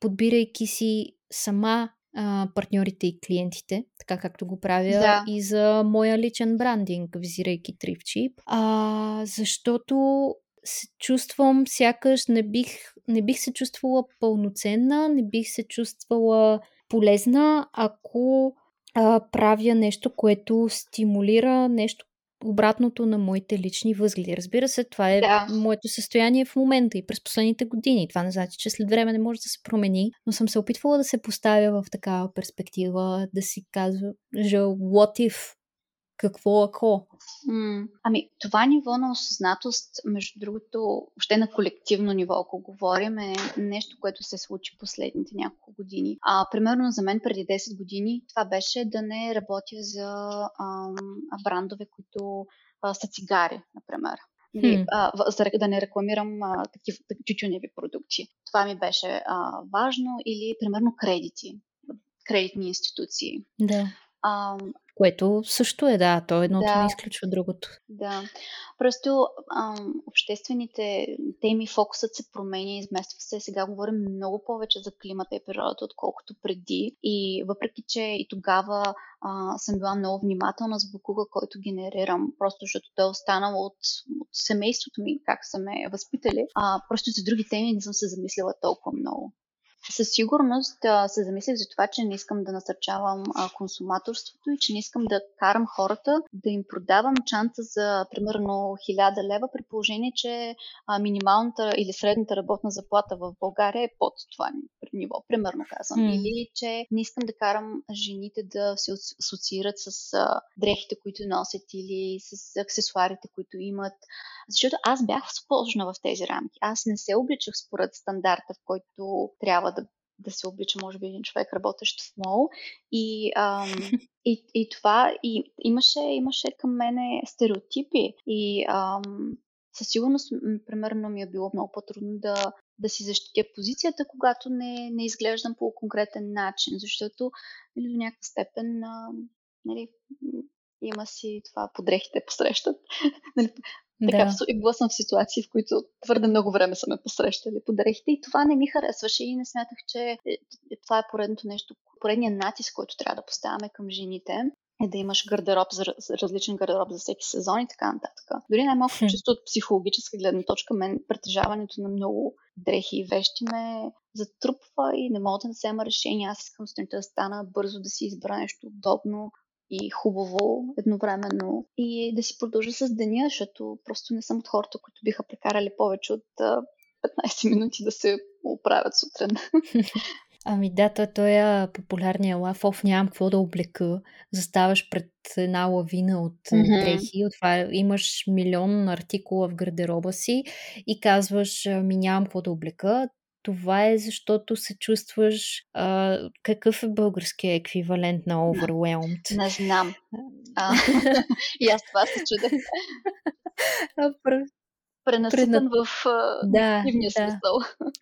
подбирайки си сама а, партньорите и клиентите, така както го правя Да. и за моя личен брандинг, визирайки TripChip. А, защото се чувствам сякаш не бих, не бих се чувствала пълноценна, не бих се чувствала полезна, ако а, правя нещо, което стимулира нещо обратното на моите лични възгледи. Разбира се, това е Да. моето състояние в момента и през последните години. Това не значи, че след време не може да се промени, но съм се опитвала да се поставя в такава перспектива, да си казва, what if, какво ако? М, Ами, това ниво на осъзнатост, между другото, въобще на колективно ниво, ако говорим, е нещо, което се случи последните няколко години. А, примерно за мен преди 10 години това беше да не работя за ам, брандове, които а, са цигари, например. Нали, Хм. а, за да не рекламирам а, такива так- тютюневи продукти. Това ми беше а, важно. Или, примерно, кредити. Кредитни институции. Да. Ам, Което също е, да, то едното Да. не изключва другото. Да, просто ам, обществените теми, фокусът се променя, измества се. Сега говорим много повече за климата и природата, отколкото преди. И въпреки, че и тогава а, съм била много внимателна с буклука, който генерирам, просто защото той е останал от, от семейството ми, как са ме възпитали, а, просто за други теми не съм се замислила толкова много. Със сигурност а, се замислих за това, че не искам да насърчавам а, консуматорството и че не искам да карам хората да им продавам чанта за примерно 1000 лева, при положение, че а, минималната или средната работна заплата в България е под това ниво, примерно казвам. М. Или че не искам да карам жените да се ас- асоциират с а, дрехите, които носят или с аксесуарите, които имат. Защото аз бях сложна в тези рамки. Аз не се обличах според стандарта, в който трябва да, да се облича, може би, един човек, работещ в мол. И, ам, [laughs] и, и това, и имаше, имаше към мене стереотипи. И ам, със сигурност, примерно, ми е било много по-трудно да, да си защитя позицията, когато не, не изглеждам по конкретен начин, защото нали, до някаква степен а, нали, има си това подрехите посрещат. [laughs] нали, така, Да. била съм в ситуации, в които твърде много време са ме посрещали по дрехите и това не ми харесваше и не смятах, че е, е, това е поредното нещо, поредният натиск, който трябва да поставяме към жените е да имаш гардероб, за, за различен гардероб за всеки сезон и така нататък. Дори най-малко Хм. чисто от психологическа гледна точка, мен притежаването на много дрехи и вещи ме затрупва и не мога да взема решение. Аз искам сутринта да стана бързо, да си избера нещо удобно, и хубаво едновременно и да си продължа с деня, защото просто не съм от хората, които биха прекарали повече от а, 15 минути да се оправят сутрин. [laughs] Ами да, той, той е популярния лав. Оф, нямам какво да облека. Заставаш пред една лавина от mm-hmm. дрехи, от това имаш милион артикула в гардероба си и казваш, ми нямам какво да облека. Това е защото се чувстваш... А, какъв е българският еквивалент на overwhelmed? Не знам. А, [laughs] и аз това се чудех. Пренаситен в Да, негативния да. смисъл.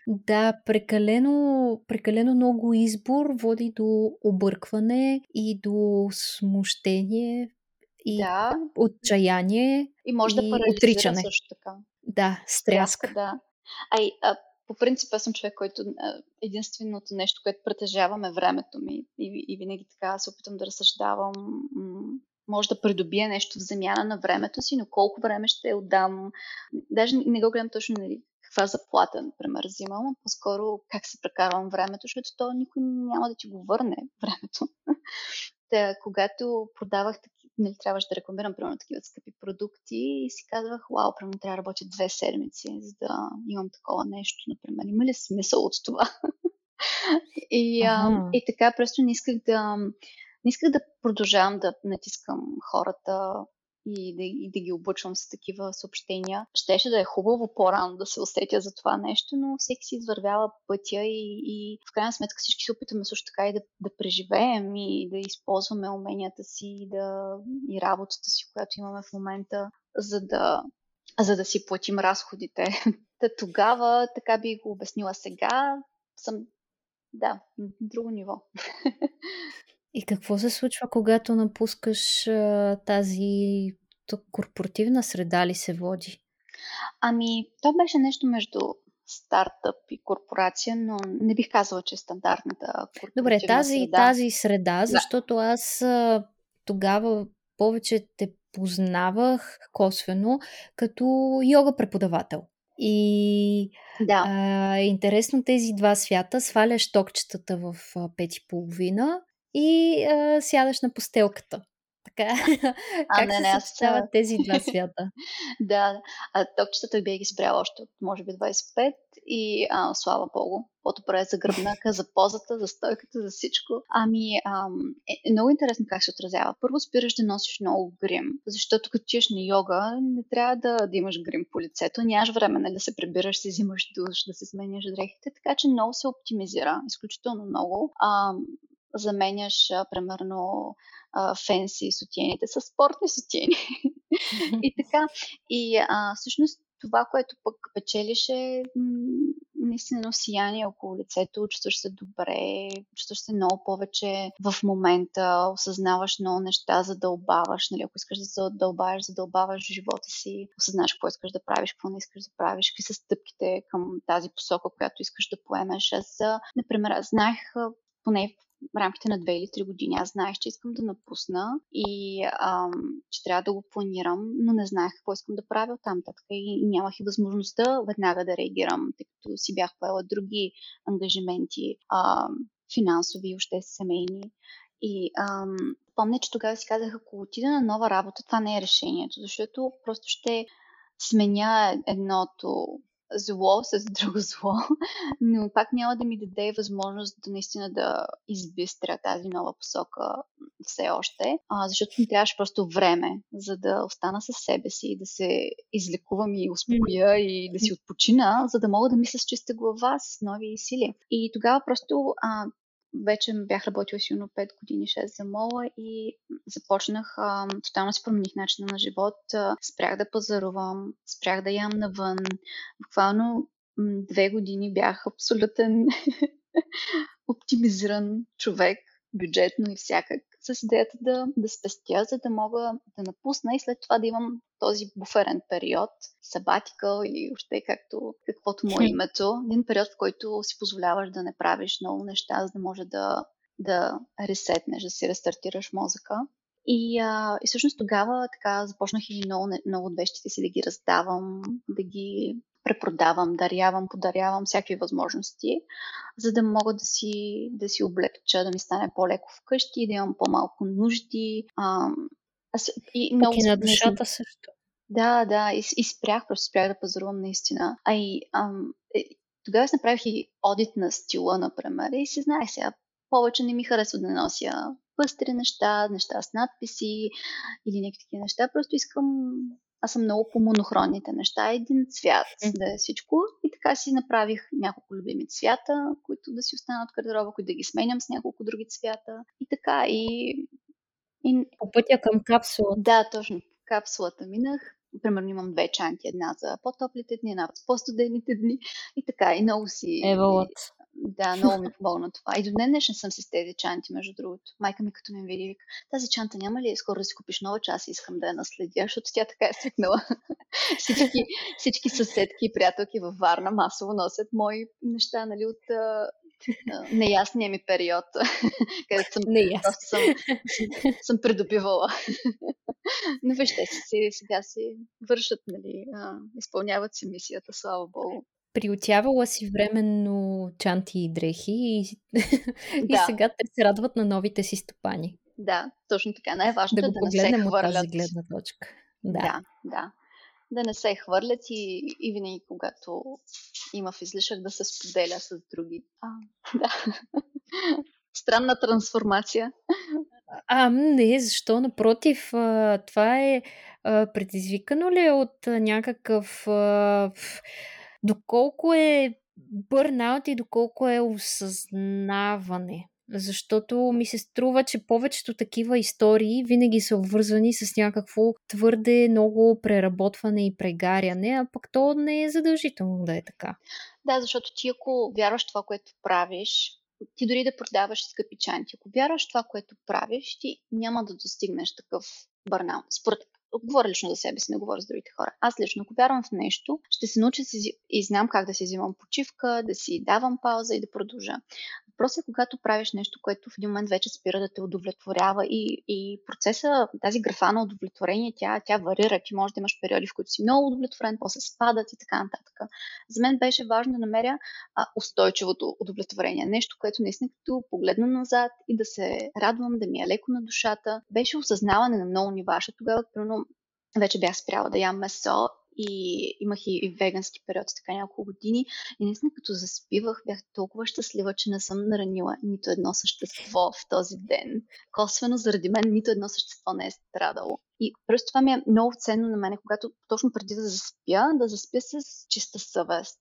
Да, прекалено, прекалено много избор води до объркване и до смущение и Да, отчаяние. и може да и отричане. също така. Да, стряска. Да. А, и, а, по принцип аз съм човек, който единственото нещо, което притежавам е времето ми и, и винаги така се опитам да разсъждавам. Може да придобия нещо в замяна на времето си, но колко време ще отдам. Даже не го гледам точно нали, каква заплата, например, взимам, а по-скоро как се прекарвам времето, защото то никой няма да ти го върне времето. [laughs] Та, когато продавах таки, нали, трябваше да рекламирам примерно такива скъпи продукти и си казвах, вау, примерно трябва да работя две седмици, за да имам такова нещо, например. Има ли смисъл от това? и, а, и така просто не исках да не исках да продължавам да натискам хората и да, и да ги обучвам с такива съобщения. Щеше да е хубаво по-рано да се усетя за това нещо, но всеки си извървява пътя и, и в крайна сметка всички се опитаме също така и да, да преживеем и да използваме уменията си и, да, и работата си, която имаме в момента, за да, за да си платим разходите. [laughs] Та тогава, така би го обяснила сега, съм да, на друго ниво. [laughs] И какво се случва, когато напускаш а, тази то- корпоративна среда ли се води? Ами, то беше нещо между стартъп и корпорация, но не бих казала, че е стандартната Добре, тази, среда. тази среда, защото да. аз тогава повече те познавах косвено като йога преподавател. И да. а, интересно тези два свята. Сваляш токчетата в пет и половина и а, сядаш на постелката. Така. [laughs] А, как не, се не, аз... тези два [laughs] свята? да, а токчетата бях ги спряла още от може би 25 и а, слава богу. По-добре за гръбнака, за позата, за стойката, за всичко. Ами, ам, е, е много интересно как се отразява. Първо спираш да носиш много грим, защото като тиеш на йога, не трябва да, да имаш грим по лицето. Нямаш време нали, да се прибираш, си взимаш душ, да се сменяш дрехите, така че много се оптимизира, изключително много. Ам, заменяш, а, примерно, фенси сутиените с спортни сутиени. и така. И а, всъщност това, което пък печелиш е наистина сияние около лицето, чувстваш се добре, чувстваш се много повече в момента, осъзнаваш много неща, задълбаваш, нали, ако искаш да задълбаваш, задълбаваш живота си, осъзнаваш какво искаш да правиш, какво не искаш да правиш, какви са стъпките към тази посока, която искаш да поемеш. Аз, например, знаех поне в рамките на 2 или 3 години. Аз знаех, че искам да напусна и ам, че трябва да го планирам, но не знаех какво искам да правя от там така и нямах и възможността веднага да реагирам, тъй като си бях поела други ангажименти, ам, финансови, още семейни. И ам, помня, че тогава си казах, ако отида на нова работа, това не е решението, защото просто ще сменя едното зло с друго зло, [laughs] но пак няма да ми даде възможност да наистина да избистря тази нова посока все още, а, защото ми трябваше просто време, за да остана със себе си, да се излекувам и успокоя и да си отпочина, за да мога да мисля с чиста глава, с нови сили. И тогава просто а, вече бях работила силно 5 години, 6 за мола и започнах, а, тотално си промених начина на живот, а, спрях да пазарувам, спрях да ям навън. Буквално две години бях абсолютен [laughs] оптимизиран човек, бюджетно и всякак с идеята да, да спестя, за да мога да напусна и след това да имам този буферен период, сабатикъл или още както, каквото му е името. Един период, в който си позволяваш да не правиш много неща, за да може да, да ресетнеш, да си рестартираш мозъка. И, а, и всъщност тогава така започнах и много, много от вещите си да ги раздавам, да ги препродавам, дарявам, подарявам всякакви възможности, за да мога да си, да си облегча, да ми стане по-леко вкъщи, да имам по-малко нужди. А, аз, и много и на душата също. Да, да, и, и спрях, просто спрях да пазарувам наистина. А и ам, е, тогава си направих и одит на стила, например, и си знаех сега, повече не ми харесва да нося пъстри неща, неща с надписи или някакви такива неща. Просто искам аз съм много по монохронните неща. Един цвят да е всичко. И така си направих няколко любими цвята, които да си останат от гардероба, които да ги сменям с няколко други цвята. И така. И, и... По пътя към капсула. Да, точно. Капсулата минах. Примерно имам две чанти. Една за по-топлите дни, една за по-студените дни. И така. И много си... Евалът. Да, много ми помогна това. И до днес днешен съм с тези чанти, между другото. Майка ми като ме види, вика, тази чанта няма ли скоро да си купиш нова, че аз искам да я наследя, защото тя така е свикнала. [laughs] всички, всички съседки и приятелки във Варна масово носят мои неща, нали, от неясния ми период, [laughs] където съм, просто съм, съм придобивала. Но вижте си, сега си вършат, нали, изпълняват си мисията, слава Богу приотявала си временно чанти и дрехи и, [laughs] да. и сега те се радват на новите си стопани. Да, точно така. Най-важното да е да не се хвърлят. тази гледна точка. Да, да. да. Да не се хвърлят и, и винаги, когато има в излишък, да се споделя с други. А, [laughs] да. Странна трансформация. А, не, защо? Напротив, това е предизвикано ли е от някакъв доколко е бърнаут и доколко е осъзнаване. Защото ми се струва, че повечето такива истории винаги са обвързани с някакво твърде много преработване и прегаряне, а пък то не е задължително да е така. Да, защото ти ако вярваш това, което правиш, ти дори да продаваш скъпи чанти, ако вярваш това, което правиш, ти няма да достигнеш такъв бърнаут. Според говоря лично за себе си, не говоря за другите хора. Аз лично, ако вярвам в нещо, ще се науча и знам как да си взимам почивка, да си давам пауза и да продължа. Въпросът е, когато правиш нещо, което в един момент вече спира да те удовлетворява и, и процеса, тази графа на удовлетворение, тя, тя варира. Ти може да имаш периоди, в които си много удовлетворен, после спадат и така нататък. За мен беше важно да намеря а, устойчивото удовлетворение. Нещо, което наистина като погледна назад и да се радвам, да ми е леко на душата. Беше осъзнаване на много нива. Тогава, примерно, вече бях спряла да ям месо и имах и, и вегански период, така няколко години. И наистина, като заспивах, бях толкова щастлива, че не съм наранила нито едно същество в този ден. Косвено заради мен нито едно същество не е страдало. И просто това ми е много ценно на мен, когато точно преди да заспя, да заспя с чиста съвест.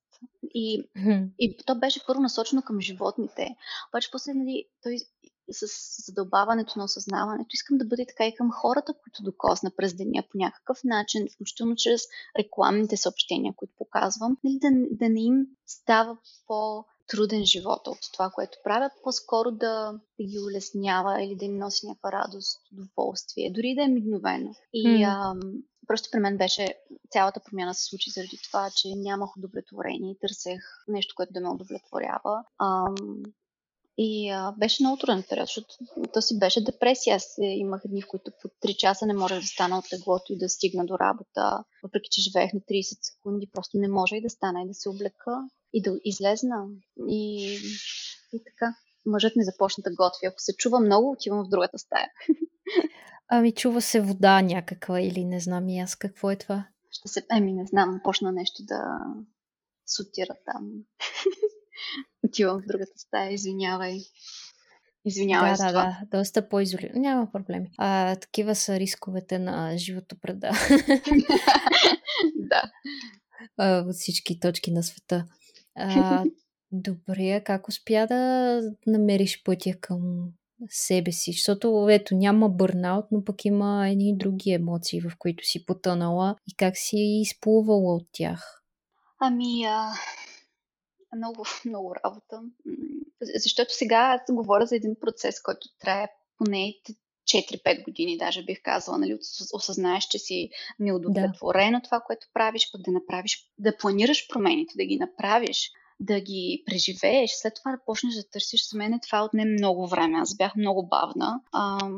И, mm-hmm. и то беше първо насочено към животните. Обаче после нали, той с задълбаването на осъзнаването. Искам да бъде така и към хората, които докосна през деня по някакъв начин, включително чрез рекламните съобщения, които показвам, нали, да, да не им става по труден живот от това, което правят, по-скоро да, да ги улеснява или да им носи някаква радост, удоволствие, дори да е мигновено. И mm. а, просто при мен беше цялата промяна се случи заради това, че нямах удовлетворение и търсех нещо, което да ме удовлетворява. А, и а, беше много труден период, защото то си беше депресия. Аз имах дни, в които по 3 часа не можех да стана от леглото и да стигна до работа. Въпреки, че живеех на 30 секунди, просто не може и да стана и да се облека и да излезна. И, и така. Мъжът ми започна да готви. Ако се чува много, отивам в другата стая. [laughs] Ами чува се вода някаква или не знам и аз какво е това. Ще се... Еми не знам, почна нещо да сутира там. [laughs] Отивам в другата стая, извинявай. Извинявай да, за да, това. да, доста по-изолирано. Няма проблеми. А, такива са рисковете на живото преда. [laughs] да. А, от всички точки на света. А, [laughs] добре, как успя да намериш пътя към себе си? Защото ето няма бърнаут, но пък има едни други емоции, в които си потънала и как си изплувала от тях. Ами, а, много, [laughs] много работа. Защото сега аз говоря за един процес, който трае поне 4-5 години, даже бих казала, нали, осъзнаеш, че си неудовлетворен да. това, което правиш, пък да направиш, да планираш промените, да ги направиш, да ги преживееш, след това да почнеш да търсиш. За мен това отне много време. Аз бях много бавна. А,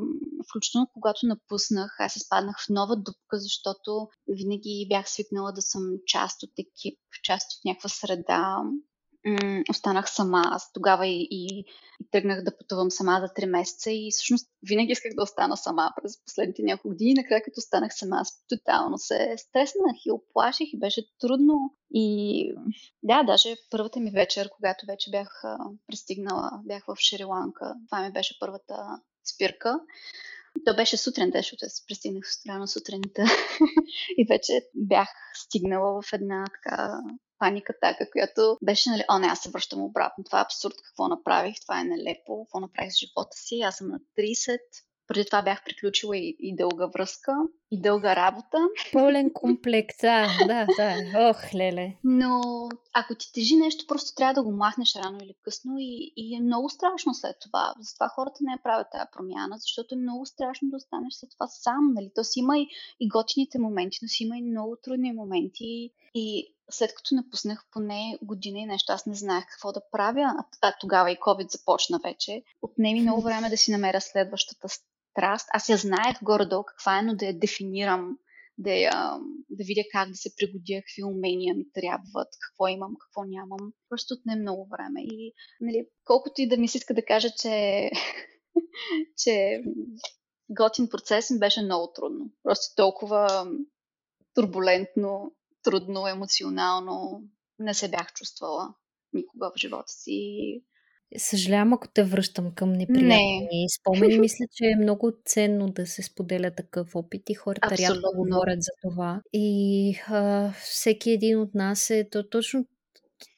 включително когато напуснах, аз изпаднах в нова дупка, защото винаги бях свикнала да съм част от екип, част от някаква среда останах сама. Аз тогава и, и, и тръгнах да пътувам сама за 3 месеца и всъщност винаги исках да остана сама през последните няколко години. Накрая, като останах сама, аз тотално се стреснах и оплаших и беше трудно. И да, даже първата ми вечер, когато вече бях пристигнала, бях в Шри-Ланка, това ми беше първата спирка. То беше сутрин, защото аз пристигнах рано сутринта [laughs] и вече бях стигнала в една така паника така, която беше, нали, о, не, аз се връщам обратно. Това е абсурд, какво направих, това е нелепо, какво направих с живота си. Аз съм на 30, преди това бях приключила и, и дълга връзка, и дълга работа. Пълен комплект, да, да, да. Ох, леле. Но ако ти тежи нещо, просто трябва да го махнеш рано или късно и, и е много страшно след това. Затова хората не правят тази промяна, защото е много страшно да останеш след това сам. Нали? То си има и, и готините моменти, но си има и много трудни моменти. И след като напуснах поне година и нещо, аз не знаех какво да правя, а, а тогава и COVID започна вече. Отнеми много време да си намеря следващата страст. Аз я знаех горе-долу каква е, но да я дефинирам, да, я, да видя как да се пригодя, какви умения ми трябват, какво имам, какво нямам. Просто отне много време. И нали, колкото и да ми се иска да кажа, че, [laughs] че готин процес ми беше много трудно. Просто толкова турбулентно трудно, емоционално не се бях чувствала никога в живота си. Съжалявам, ако те връщам към неприятни не. спомени. [laughs] Мисля, че е много ценно да се споделя такъв опит и хората Абсолютно. рядко говорят за това. И а, всеки един от нас е то, точно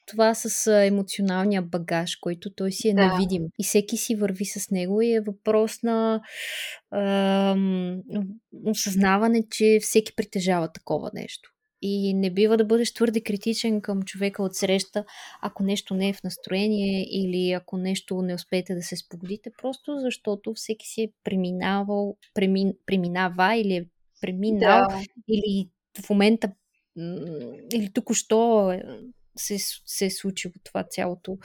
това с емоционалния багаж, който той си е да. невидим. И всеки си върви с него и е въпрос на а, осъзнаване, че всеки притежава такова нещо. И не бива да бъдеш твърде критичен към човека от среща, ако нещо не е в настроение или ако нещо не успеете да се спогодите, просто защото всеки си е преминавал, премин, преминава или е преминал да. или в момента или току-що е, се, се е случило това цялото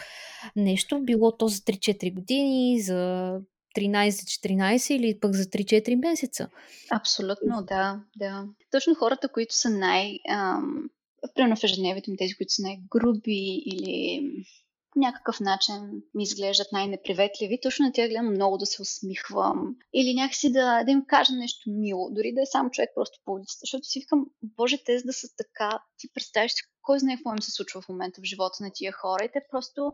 нещо. Било то за 3-4 години, за 13-14 или пък за 3-4 месеца. Абсолютно, да, да. Точно хората, които са най... Ам, примерно в ежедневието ми, тези, които са най-груби или по някакъв начин ми изглеждат най-неприветливи, точно на тях гледам много да се усмихвам или някакси да, да им кажа нещо мило, дори да е сам човек просто по улицата, защото си викам, боже, те да са така, ти представяш си кой знае какво им се случва в момента в живота на тия хора и те просто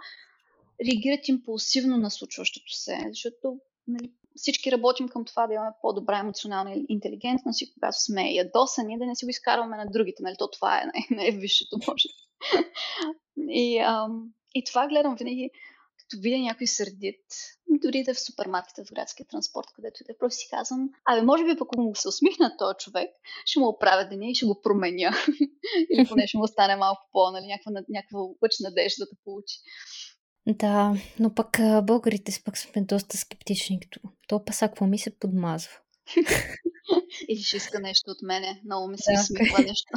реагират импулсивно на случващото се, защото нали, всички работим към това да имаме по-добра емоционална интелигентност и когато сме ядосани, да не си го изкарваме на другите. Нали? То това е [laughs] най-висшето, може. и, ам, и това гледам винаги, като видя някой сърдит, дори да е в супермаркета, в градския транспорт, където и да е, просто си казвам, абе, може би пък ако му се усмихна този човек, ще му оправя деня и ще го променя. [laughs] Или поне ще му остане малко по, нали, някаква, някаква лъч надежда да получи. Да, но пък българите пък сме доста скептични, като то паса какво ми се подмазва. [laughs] Или ще иска нещо от мене. Много ми се да. смихва нещо.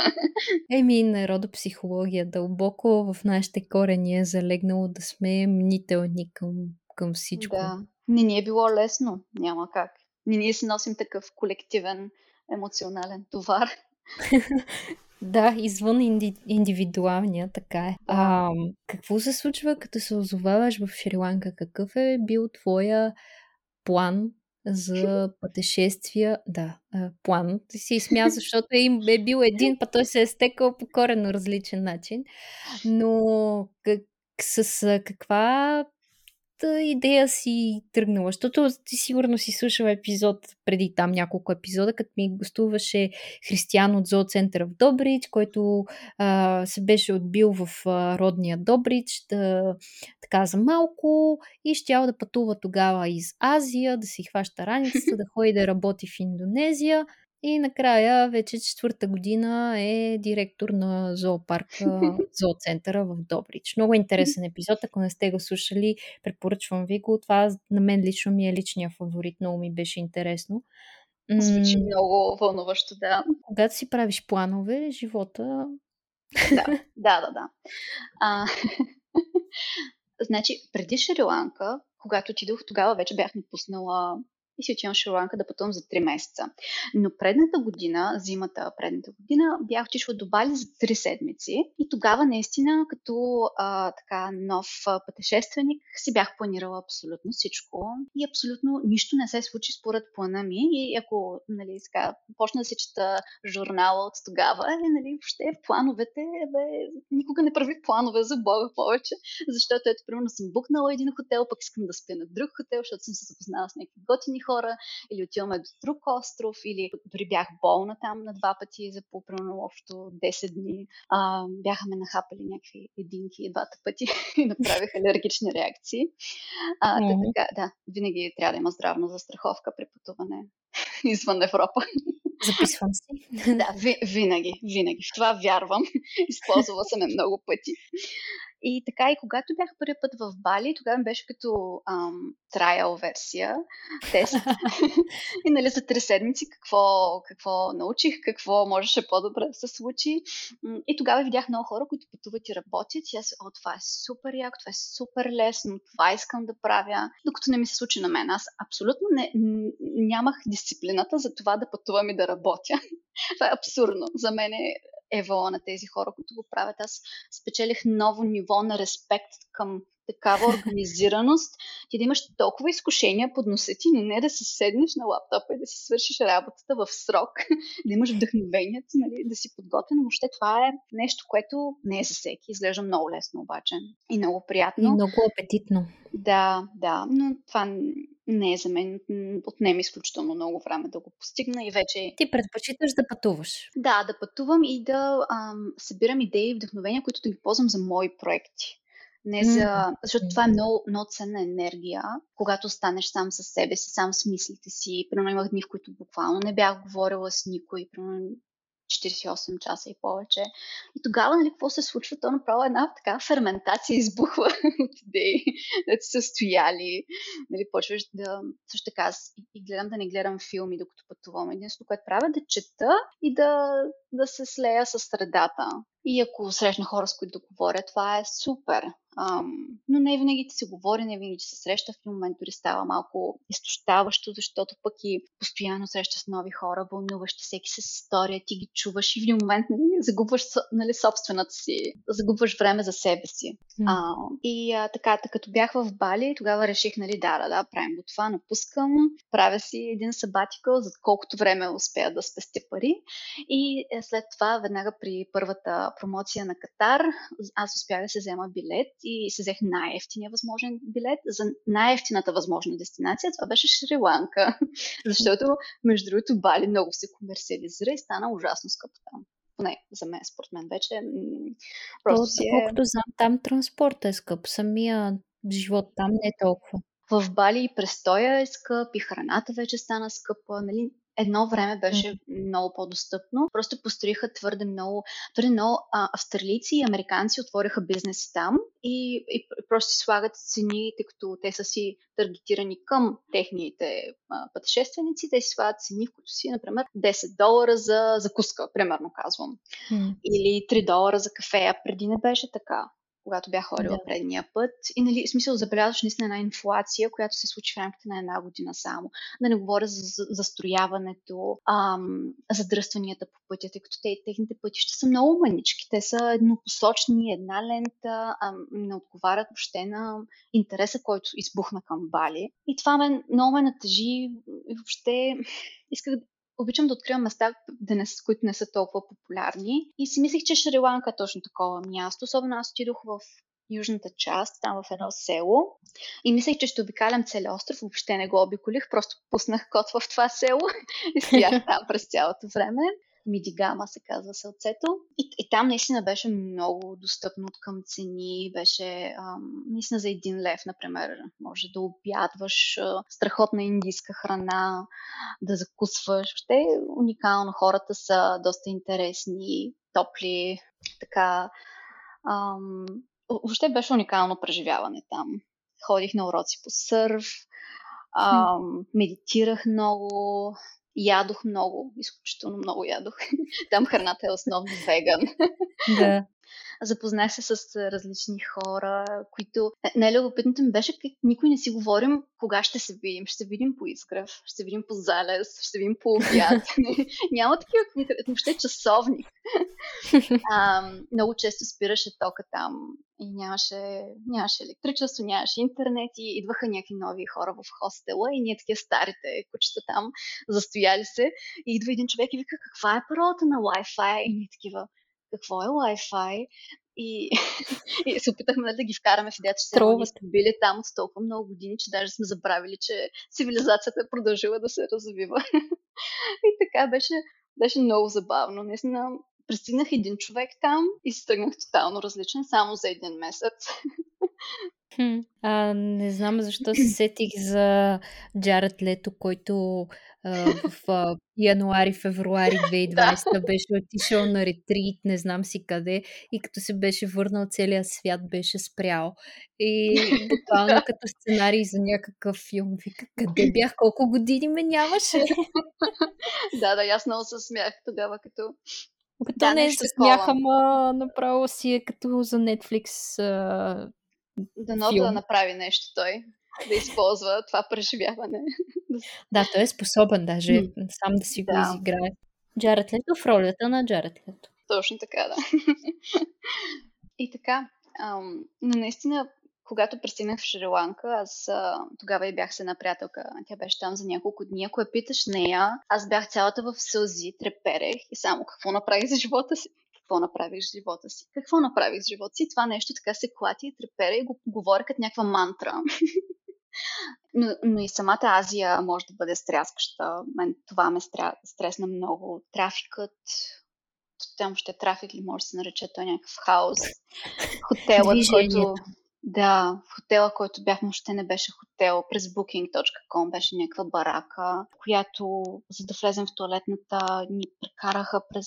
[laughs] Еми, народопсихология дълбоко в нашите корени е залегнало да сме мнителни към, към всичко. Да. Не ни е било лесно. Няма как. Не ние си носим такъв колективен емоционален товар. [laughs] Да, извън инди, индивидуалния, така е. А, какво се случва, като се озоваваш в Шри-Ланка? Какъв е бил твоя план за пътешествия? Да, план. Ти си смя, [laughs] защото е, е бил един, па той се е стекал по коренно различен начин. Но как, с каква идея си тръгнала? Защото ти сигурно си слушала епизод преди там няколко епизода, като ми гостуваше Християн от зооцентъра в Добрич, който а, се беше отбил в а, родния Добрич да, така за малко и щял да пътува тогава из Азия, да си хваща раницата, да ходи да работи в Индонезия. И накрая, вече четвърта година е директор на зоопарка, [laughs] зооцентъра в Добрич. Много интересен епизод, ако не сте го слушали, препоръчвам ви го. Това на мен лично ми е личния фаворит, много ми беше интересно. Звучи много вълнуващо, да. Когато си правиш планове, живота... Да, [laughs] да, да. да. А, [laughs] значи, преди Шри-Ланка, когато отидох, тогава вече бях напуснала и си отивам в Шри-Ланка да пътувам за 3 месеца. Но предната година, зимата предната година, бях отишла до Бали за 3 седмици и тогава наистина като а, така нов пътешественик си бях планирала абсолютно всичко и абсолютно нищо не се случи според плана ми и ако нали, сега, почна да се чета журнала от тогава, е, нали, въобще плановете, бе, никога не прави планове за Бога повече, защото ето, примерно съм букнала един хотел, пък искам да спя на друг хотел, защото съм се запознала с някакви готини хора, или отиваме до друг остров, или дори бях болна там на два пъти за по общо 10 дни. А, бяха ме нахапали някакви единки двата пъти [laughs] и направих алергични реакции. А, mm-hmm. така, да, винаги трябва да има здравна застраховка при пътуване [laughs] извън Европа. Записвам си. [laughs] Да, ви, винаги, винаги. В това вярвам. Използвала съм е много пъти. И така и когато бях първи път в Бали, тогава ми беше като ам, трайл версия, тест. [laughs] и нали за три седмици какво, какво научих, какво можеше по-добре да се случи. И тогава видях много хора, които пътуват и работят. И аз, о, това е супер яко, това е супер лесно, това искам да правя. Докато не ми се случи на мен. Аз абсолютно не, нямах дисциплината за това да пътувам и да работя. [laughs] това е абсурдно. За мен е евала на тези хора, които го правят. Аз спечелих ново ниво на респект към такава организираност, ти да имаш толкова изкушения под носа ти, но не да се седнеш на лаптопа и да си свършиш работата в срок, [laughs] да имаш вдъхновението, нали, да си подготвен. Въобще това е нещо, което не е за всеки. Изглежда много лесно обаче и много приятно. И много апетитно. Да, да, но това не е за мен. Отнема изключително много време да го постигна и вече... Ти предпочиташ да пътуваш. Да, да пътувам и да ам, събирам идеи и вдъхновения, които да ги ползвам за мои проекти. Не за... Защото това е много, много ценна енергия, когато станеш сам с себе си, сам с мислите си. Примерно имах дни, в които буквално не бях говорила с никой. Примерно 48 часа и повече. И тогава, нали, какво се случва? То направо една така ферментация избухва [laughs] от идеи, да са стояли. Нали, почваш да... Също така, аз и гледам да не гледам филми, докато пътувам. Единството, което правя е да чета и да, да се слея с средата. И ако срещна хора, с които да говоря, това е супер. Ам, но не винаги ти се говори, не винаги се среща. В един момент дори става малко изтощаващо, защото пък и постоянно срещаш нови хора, вълнуващи всеки с история, ти ги чуваш и в един момент нали, загубваш нали, собствената си, загубваш време за себе си. Mm. А, и а, така, като бях в Бали, тогава реших, нали, да, да, да, правим го това, напускам, правя си един сабатикъл, за колкото време успея да спестя пари. И е, след това, веднага при първата промоция на Катар, аз успях да се взема билет и се взех най-ефтиния възможен билет за най-ефтината възможна дестинация. Това беше Шри-Ланка, защото между другото Бали много се комерциализира и стана ужасно скъпо там. Поне за мен, според мен вече. Просто си е... Колкото знам, там транспорт е скъп. Самия живот там не е толкова. В Бали и престоя е скъп, и храната вече стана скъпа. Нали? Едно време беше много по-достъпно. Просто построиха твърде много, твърде много а, австралийци и американци отвориха бизнеси там и, и просто си слагат цени, тъй като те са си таргетирани към техните а, пътешественици, те си слагат цени, в които си, например, 10 долара за закуска, примерно казвам. Mm. Или 3 долара за кафе, а преди не беше така когато бях ходила да. предния път. И, нали, в смисъл, забелязваш наистина една инфлация, която се случи в рамките на една година само. Да не говоря за застрояването, ам, задръстванията по пътя, тъй като те, техните пътища са много манички. Те са еднопосочни, една лента, ам, не отговарят въобще на интереса, който избухна към Бали. И това мен много ме натъжи и въобще [laughs] исках обичам да откривам места, да не, които не са толкова популярни. И си мислех, че Шри-Ланка е точно такова място. Особено аз отидох в южната част, там в едно село. И мислех, че ще обикалям целия остров. Въобще не го обиколих, просто пуснах кот в това село [laughs] и стоях там през цялото време. Мидигама се казва селцето. И, и там наистина беше много достъпно от към цени. Беше ам, наистина за един лев, например, може да обядваш а, страхотна индийска храна, да закусваш. Въобще е уникално. Хората са доста интересни, топли, така. Ам, въобще беше уникално преживяване там. Ходих на уроци по сърф, ам, медитирах много, ядох много, изключително много ядох. [laughs] Там храната е основно веган. Да. Запознах се с различни хора, които... Най-любопитното ми беше как никой не си говорим кога ще се видим. Ще се видим по изгрев, ще се видим по залез, ще се видим по обяд. [laughs] [laughs] Няма такива въобще часовник. [laughs] а, много често спираше тока там и нямаше, нямаше електричество, нямаше интернет и идваха някакви нови хора в хостела и ние такива старите кучета там застояли се и идва един човек и вика каква е паролата на Wi-Fi и ние такива какво е Wi-Fi и, [laughs] и се опитахме нали, да ги вкараме в идеята, че ние сме били там от толкова много години, че даже сме забравили, че цивилизацията е продължила да се развива. [laughs] и така беше, беше много забавно. Наистина пристигнах един човек там и се тръгнах тотално различен само за един месец. Хм, а, не знам защо се сетих за Джаред Лето, който в януари-февруари 2020 [laughs] беше отишъл на ретрит, не знам си къде, и като се беше върнал, целият свят беше спрял. И буквално [laughs] като сценарий за някакъв филм. Вика, къде бях, колко години ме нямаше? [laughs] да, да, аз много се смях тогава, като като да, не се смяха, ма направо си е като за Netflix а, Дано да направи нещо той, да използва това преживяване. да, той е способен даже mm. сам да си го да. изиграе. Джаред Лето в ролята на Джаред Лето. Точно така, да. И така, ам, но наистина когато пристигнах в Шри-Ланка, аз а, тогава и бях с една приятелка. Тя беше там за няколко дни. Ако я питаш нея, аз бях цялата в сълзи, треперех и само какво направих за живота си. Какво направих с живота си? Какво направих с живота си? Това нещо така се клати и трепера и го говоря като някаква мантра. [laughs] но, но и самата Азия може да бъде стряскаща. Мен това ме стресна много. Трафикът, там ще е трафик ли може да се нарече, той е някакъв хаос. Хотелът, който Да, в хотела, който бяхме, още не беше хотел. През booking.com беше някаква барака, която, за да влезем в туалетната, ни прекараха през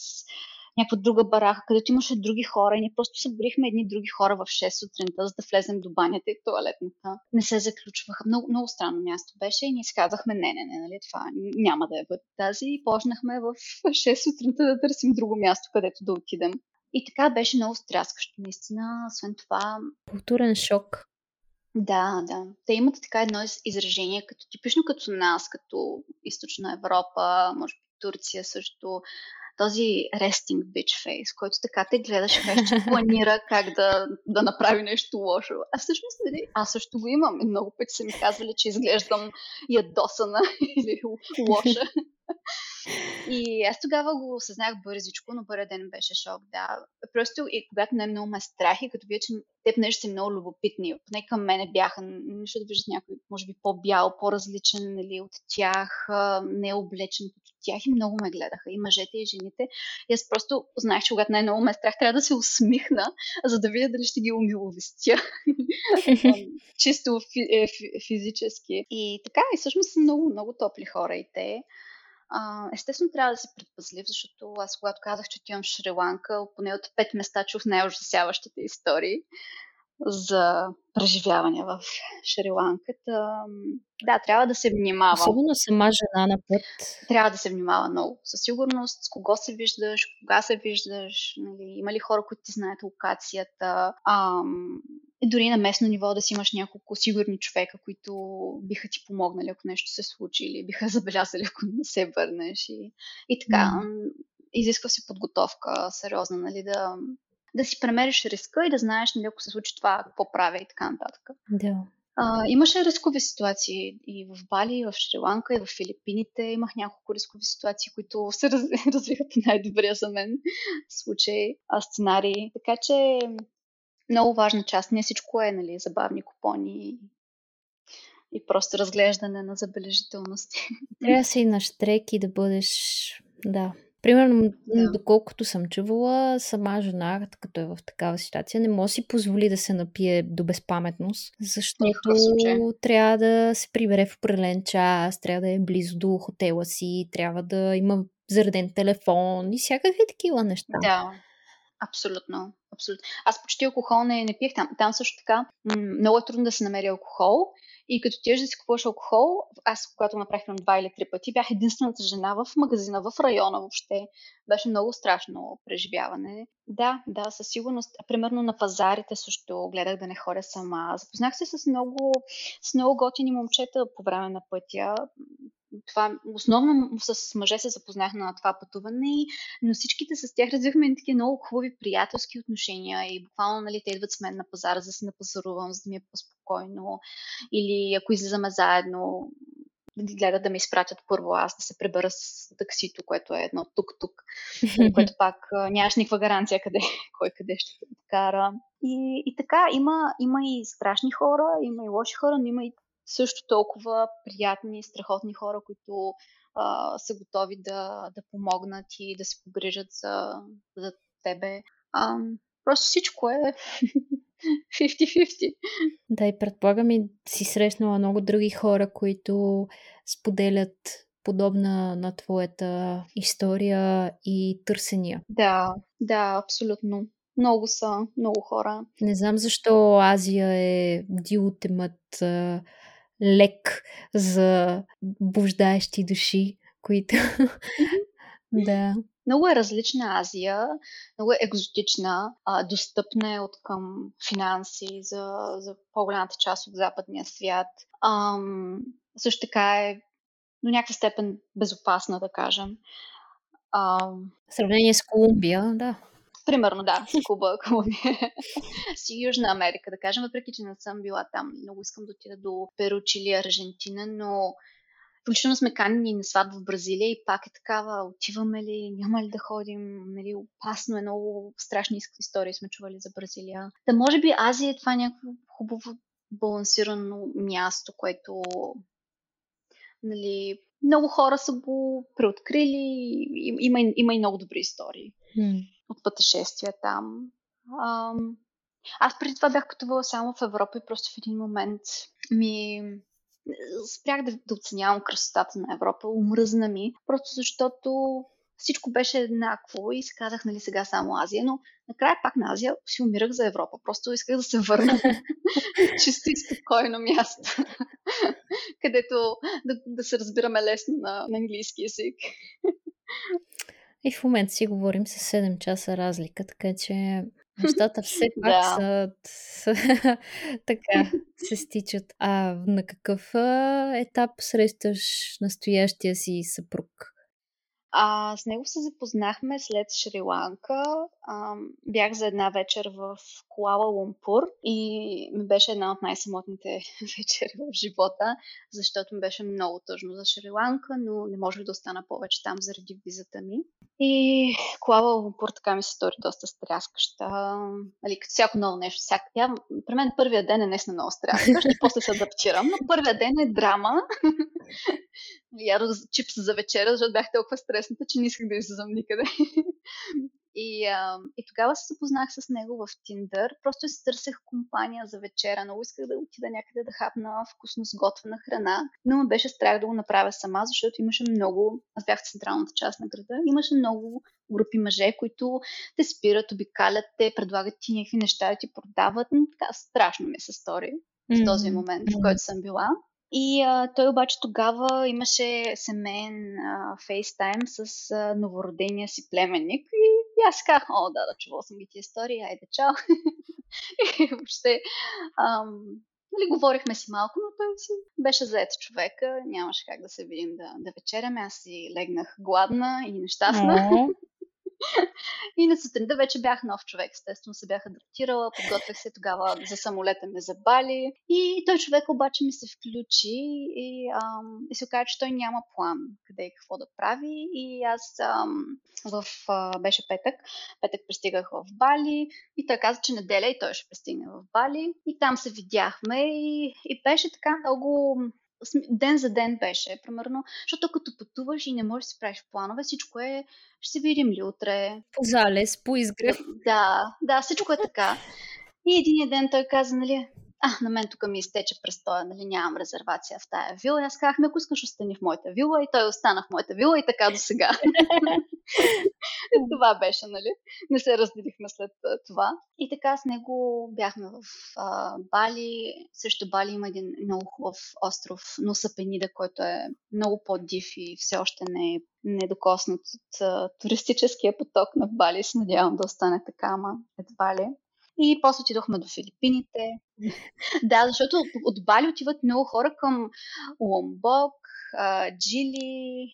някаква друга барака, където имаше други хора и ние просто съборихме едни други хора в 6 сутринта, за да влезем до банята и туалетната. Не се заключваха. Много, много странно място беше и ние си казахме, не, не, не, нали, това няма да е бъде тази и почнахме в 6 сутринта да търсим друго място, където да отидем. И така беше много стряскащо, наистина. Освен това... Културен шок. Да, да. Те имат така едно изражение, като типично като нас, като източна Европа, може би Турция също този resting bitch face, който така те гледаш и че планира как да, да направи нещо лошо. А всъщност, нали, аз също го имам. Много пъти са ми казвали, че изглеждам ядосана [laughs] или лоша. [laughs] И аз тогава го осъзнах бързичко, но първият ден беше шок, да. Просто и когато не е много ме страх и като вие, че те понеже са много любопитни, поне към мене бяха, да виждат някой, може би по-бял, по-различен нали, от тях, не облечен като тях и много ме гледаха, и мъжете, и жените. И аз просто знаех, че когато най-много ме страх, трябва да се усмихна, за да видя дали ще ги умиловестя. [laughs] Чисто е, физически. И така, и всъщност са много, много топли хора и те. Естествено трябва да си предпазлив, защото аз когато казах, че отивам в Шри-Ланка, поне от пет места чух най-ужасяващите истории за преживяване в Шри-Ланката. Да, трябва да се внимава. Особено сама жена на път. Трябва да се внимава много. Със сигурност, с кого се виждаш, кога се виждаш, нали, има ли хора, които ти знаят локацията. Ам, дори на местно ниво да си имаш няколко сигурни човека, които биха ти помогнали, ако нещо се случи, или биха [laughs] забелязали, ако не се върнеш. И, и така, mm. изисква си подготовка сериозна, нали, да, да си премериш риска и да знаеш, нали, ако се случи това, какво правя и така нататък. Да. А, имаше рискови ситуации и в Бали, и в Шри-Ланка, и в Филипините. Имах няколко рискови ситуации, които се раз... [laughs] развиха по най-добрия за мен случай, а, сценарии. Така че много важна част. Не всичко е нали, забавни купони и просто разглеждане на забележителности. Трябва да си на штрек и да бъдеш да, Примерно, да. доколкото съм чувала, сама жена, като е в такава ситуация, не може си позволи да се напие до безпаметност, защото трябва да се прибере в определен час, трябва да е близо до хотела си, трябва да има зареден телефон и всякакви такива неща. Да, абсолютно. Абсолютно. Аз почти алкохол не, не пиех там. Там също така много е трудно да се намери алкохол. И като тежи да си купуваш алкохол, аз когато направих на два или три пъти, бях единствената жена в магазина, в района въобще. Беше много страшно преживяване. Да, да, със сигурност. Примерно на пазарите също гледах да не ходя сама. Запознах се с много, с много готини момчета по време на пътя това, основно с мъже се запознах на това пътуване, но всичките с тях развихме такива много хубави приятелски отношения и буквално нали, те идват с мен на пазара, за да се напазарувам, за да ми е по-спокойно или ако излизаме заедно, гледат да ме изпратят първо аз да се пребера с таксито, което е едно тук-тук, [laughs] което пак нямаш никаква гаранция къде, [laughs] кой къде ще те кара. И, и така, има, има и страшни хора, има и лоши хора, но има и също толкова приятни, страхотни хора, които а, са готови да, да помогнат и да се погрижат за, за тебе. А, просто всичко е [laughs] 50-50. Да, и предполагам и си срещнала много други хора, които споделят подобна на твоята история и търсения. Да, да, абсолютно. Много са, много хора. Не знам защо Азия е дилтемът лек за буждаещи души, които... [laughs] да. Много е различна Азия, много е екзотична, а, достъпна е от към финанси за, за по-голямата част от западния свят. Ам, също така е до някаква степен безопасна, да кажем. Ам, в сравнение с Колумбия, да. Примерно, да, Куба, Колумбия. [laughs] Южна Америка, да кажем, въпреки че не съм била там. Много искам да отида до Перу, Чили, Аржентина, но включително сме канени на сватба в Бразилия и пак е такава, отиваме ли, няма ли да ходим, нали, опасно е, много страшни истории сме чували за Бразилия. Да може би Азия е това някакво хубаво балансирано място, което нали, много хора са го преоткрили, има, има и много добри истории. Mm от пътешествия там. Аз преди това бях пътувала само в Европа и просто в един момент ми спрях да, да оценявам красотата на Европа, умръзна ми, просто защото всичко беше еднакво и се казах, нали, сега само Азия, но накрая пак на Азия си умирах за Европа. Просто исках да се върна [laughs] [laughs] чисто и спокойно място, [laughs] където да, да се разбираме лесно на, на английски язик. И в момента си говорим с 7 часа разлика, така че нещата [laughs] все пак да. са, са [laughs] така се стичат. А на какъв етап срещаш настоящия си съпруг? А, с него се запознахме след Шри-Ланка. А, бях за една вечер в Куала Лумпур и ми беше една от най-самотните [laughs] вечери в живота, защото ми беше много тъжно за Шри-Ланка, но не можех да остана повече там заради визата ми. И Куала Лумпур така ми се стори доста стряскаща. Али, като всяко ново нещо. Всяко... Я, при мен първия ден е наистина много стряскащ после се адаптирам, но първия ден е драма. [laughs] Ядох чипс за вечера, защото бях толкова стресната, че не исках да излизам никъде. [laughs] И, а, и тогава се запознах с него в Тиндър. Просто си търсех компания за вечера. Много исках да отида някъде да хапна вкусно сготвена храна, но ме беше страх да го направя сама, защото имаше много, аз бях в централната част на града, имаше много групи мъже, които те спират, обикалят, те предлагат ти някакви неща и ти продават. Но така страшно ми се стори в този момент, в който съм била. И а, той обаче тогава имаше семейен а, фейстайм с а, новородения си племенник. И, и аз казах, о, да, да, чувал съм ги ти истории, айде, чао. [laughs] и въобще, ам, нали, говорихме си малко, но той си беше заед човека, нямаше как да се видим да, да вечеряме. Аз си легнах гладна и нещастна. [laughs] [laughs] И на сутринта вече бях нов човек. Естествено се бях адаптирала, подготвях се тогава за самолета ме за Бали. И той човек обаче ми се включи и, ам, и се оказа, че той няма план къде и какво да прави. И аз ам, в, а, беше петък. Петък пристигах в Бали и той каза, че неделя и той ще пристигне в Бали. И там се видяхме и, и беше така много ден за ден беше, примерно, защото като пътуваш и не можеш да си правиш планове, всичко е, ще се видим ли утре. По залез, по изгрев. Да, да, всичко е така. И един ден той каза, нали, а, на мен тук ми изтече престоя, нали, нямам резервация в тая вила. И аз казах, ако искаш, остани в моята вила. И той остана в моята вила и така до сега. [laughs] това беше, нали? Не се разделихме след това. И така с него бяхме в а, Бали. Също Бали има един много хубав остров, Нуса Пенида, който е много по-див и все още не е недокоснат от а, туристическия поток на Бали. Се надявам да остане така, ама едва ли. И после отидохме до Филипините. [laughs] да, защото от Бали отиват много хора към Ломбок, Джили,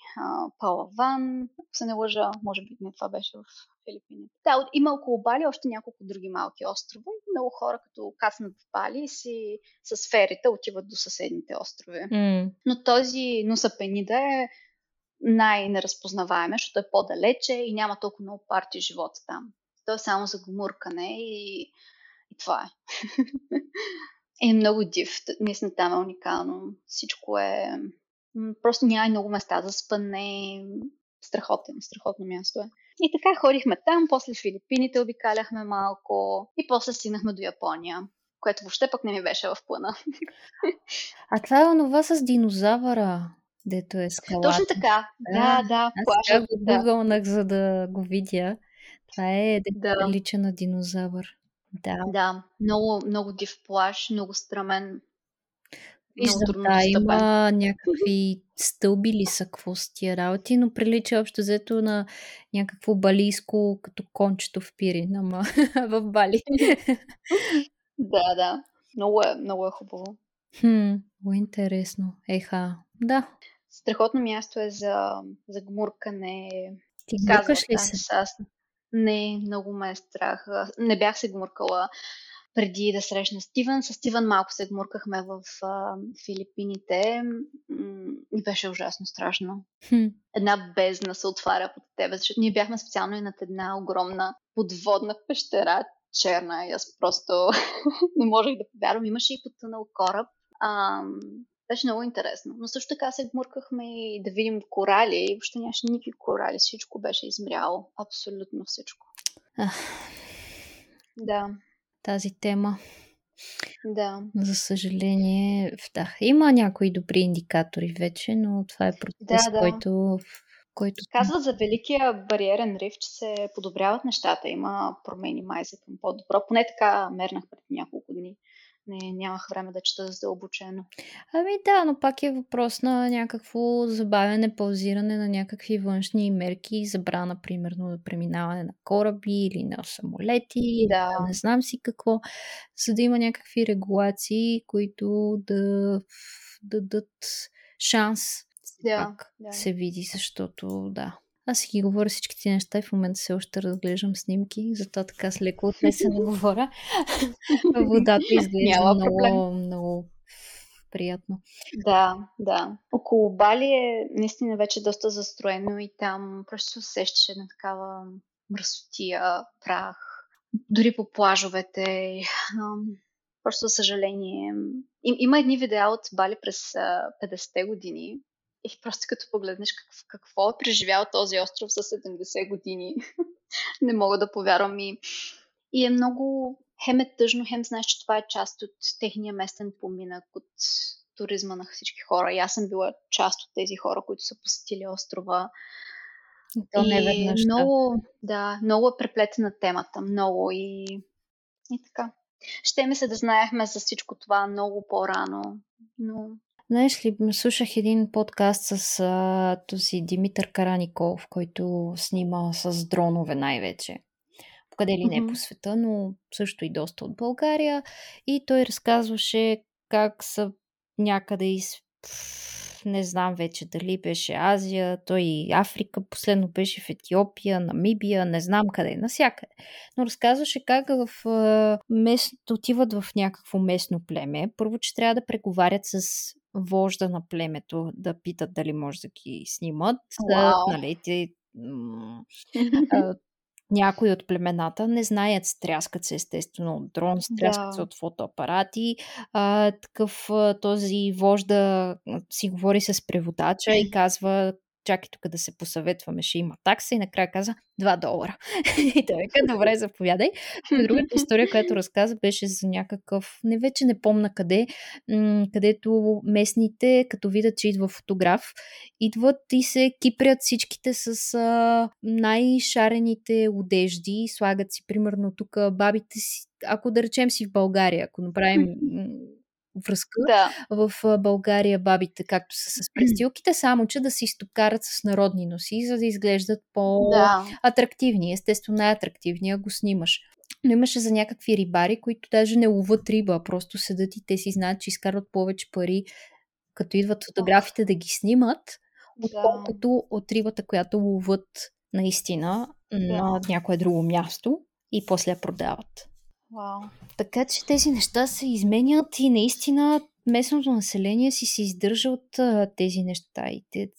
Палаван, ако се не лъжа, може би не това беше в Филипините. Да, има около Бали още няколко други малки острова. Много хора, като кацнат в Бали, си с ферите отиват до съседните острови. Mm. Но този Нуса Пенида е най-неразпознаваем, защото е по-далече и няма толкова много парти живот там. То е само за гумуркане и, и това е. [laughs] е много див. Наистина там е уникално. Всичко е... Просто няма много места за спане. Страхотно, страхотно място е. И така ходихме там, после Филипините обикаляхме малко и после стигнахме до Япония, което въобще пък не ми беше в плана. А това е онова с динозавъра, дето е скалата. Точно така, да, да. Аз го гугълнах, за да го видя. Това е да. лича на динозавър. Да. Да, много, много див плаш, много страмен. Виждам, да, има някакви стълби ли са, какво с тия работи, но прилича общо взето на някакво балийско, като кончето в Пирин, ама [laughs] в Бали. [laughs] да, да. Много е, много е хубаво. Хм, много интересно. Еха, да. Страхотно място е за, за гмуркане. Ти гмуркаш ли се? Аз, не, много ме е страх. Не бях се гмуркала преди да срещна Стивън. С Стивън малко се гмуркахме в а, Филипините и беше ужасно страшно. Хм. Една бездна се отваря под тебе, защото ние бяхме специално и над една огромна подводна пещера, черна и аз просто [laughs] не можех да повярвам. Имаше и потънал кораб. А, беше много интересно. Но също така се гмуркахме и да видим корали. Въобще нямаше никакви корали. Всичко беше измряло. Абсолютно всичко. Ах. Да. тази тема. Да. За съжаление, да, има някои добри индикатори вече, но това е процес, да, да. който който... Казват за Великия бариерен риф, че се подобряват нещата. Има промени май за към по-добро. Поне така мернах преди няколко дни. Не, нямах време да чета задълбочено. Ами да, но пак е въпрос на някакво забавяне, паузиране на някакви външни мерки, забрана, примерно, да преминаване на кораби или на самолети, да. не знам си какво, за да има някакви регулации, които да дадат шанс да, пак да. се види, защото да. Аз си ги говоря всичките неща и в момента все още разглеждам снимки, затова така с леко отнесено говоря. [laughs] Водата изглежда Няма много, проблем. много приятно. Да, да. Около Бали е наистина вече доста застроено и там просто се усещаше една такава мръсотия, прах. Дори по плажовете. Просто съжаление. Им, има едни видеа от Бали през 50-те години, и просто като погледнеш какво, какво е преживял този остров за 70 години, [laughs] не мога да повярвам и, и е много, хем е тъжно, хем знаеш, че това е част от техния местен поминък, от туризма на всички хора. И аз съм била част от тези хора, които са посетили острова. То не веднъж. Много, да, много е преплетена темата, много и, и така. Ще ми се да знаехме за всичко това много по-рано, но Знаеш ли, слушах един подкаст с а, този Димитър Караников, който снима с дронове най-вече. Къде ли не mm-hmm. по света, но също и доста от България. И той разказваше как са някъде из... Не знам вече дали беше Азия, той и Африка, последно беше в Етиопия, Намибия, не знам къде, насякъде. Но разказваше как в мест, отиват в някакво местно племе. Първо, че трябва да преговарят с вожда на племето да питат дали може да ги снимат. Да, нали, те, м- [laughs] някои от племената не знаят, стряскат се естествено от дрон, стряскат да. се от фотоапарати. А, такъв този вожда си говори с преводача и [laughs] казва чакай тук да се посъветваме, ще има такса и накрая каза 2 долара. [laughs] и той века, добре, заповядай. Другата [laughs] история, която разказа, беше за някакъв, не вече не помна къде, м- където местните, като видят, че идва фотограф, идват и се кипрят всичките с а, най-шарените одежди, слагат си, примерно, тук бабите си, ако да речем си в България, ако направим [laughs] връзка да. в България бабите, както са с престилките, само че да се изтокарат с народни носи, за да изглеждат по-атрактивни. Естествено, най-атрактивния го снимаш. Но имаше за някакви рибари, които даже не ловат риба, просто седат и те си знаят, че изкарват повече пари, като идват фотографите да ги снимат, отколкото от рибата, която ловат наистина да. на някое друго място и после я продават. Вау. Така че тези неща се изменят и наистина местното население си се издържа от а, тези неща. И те,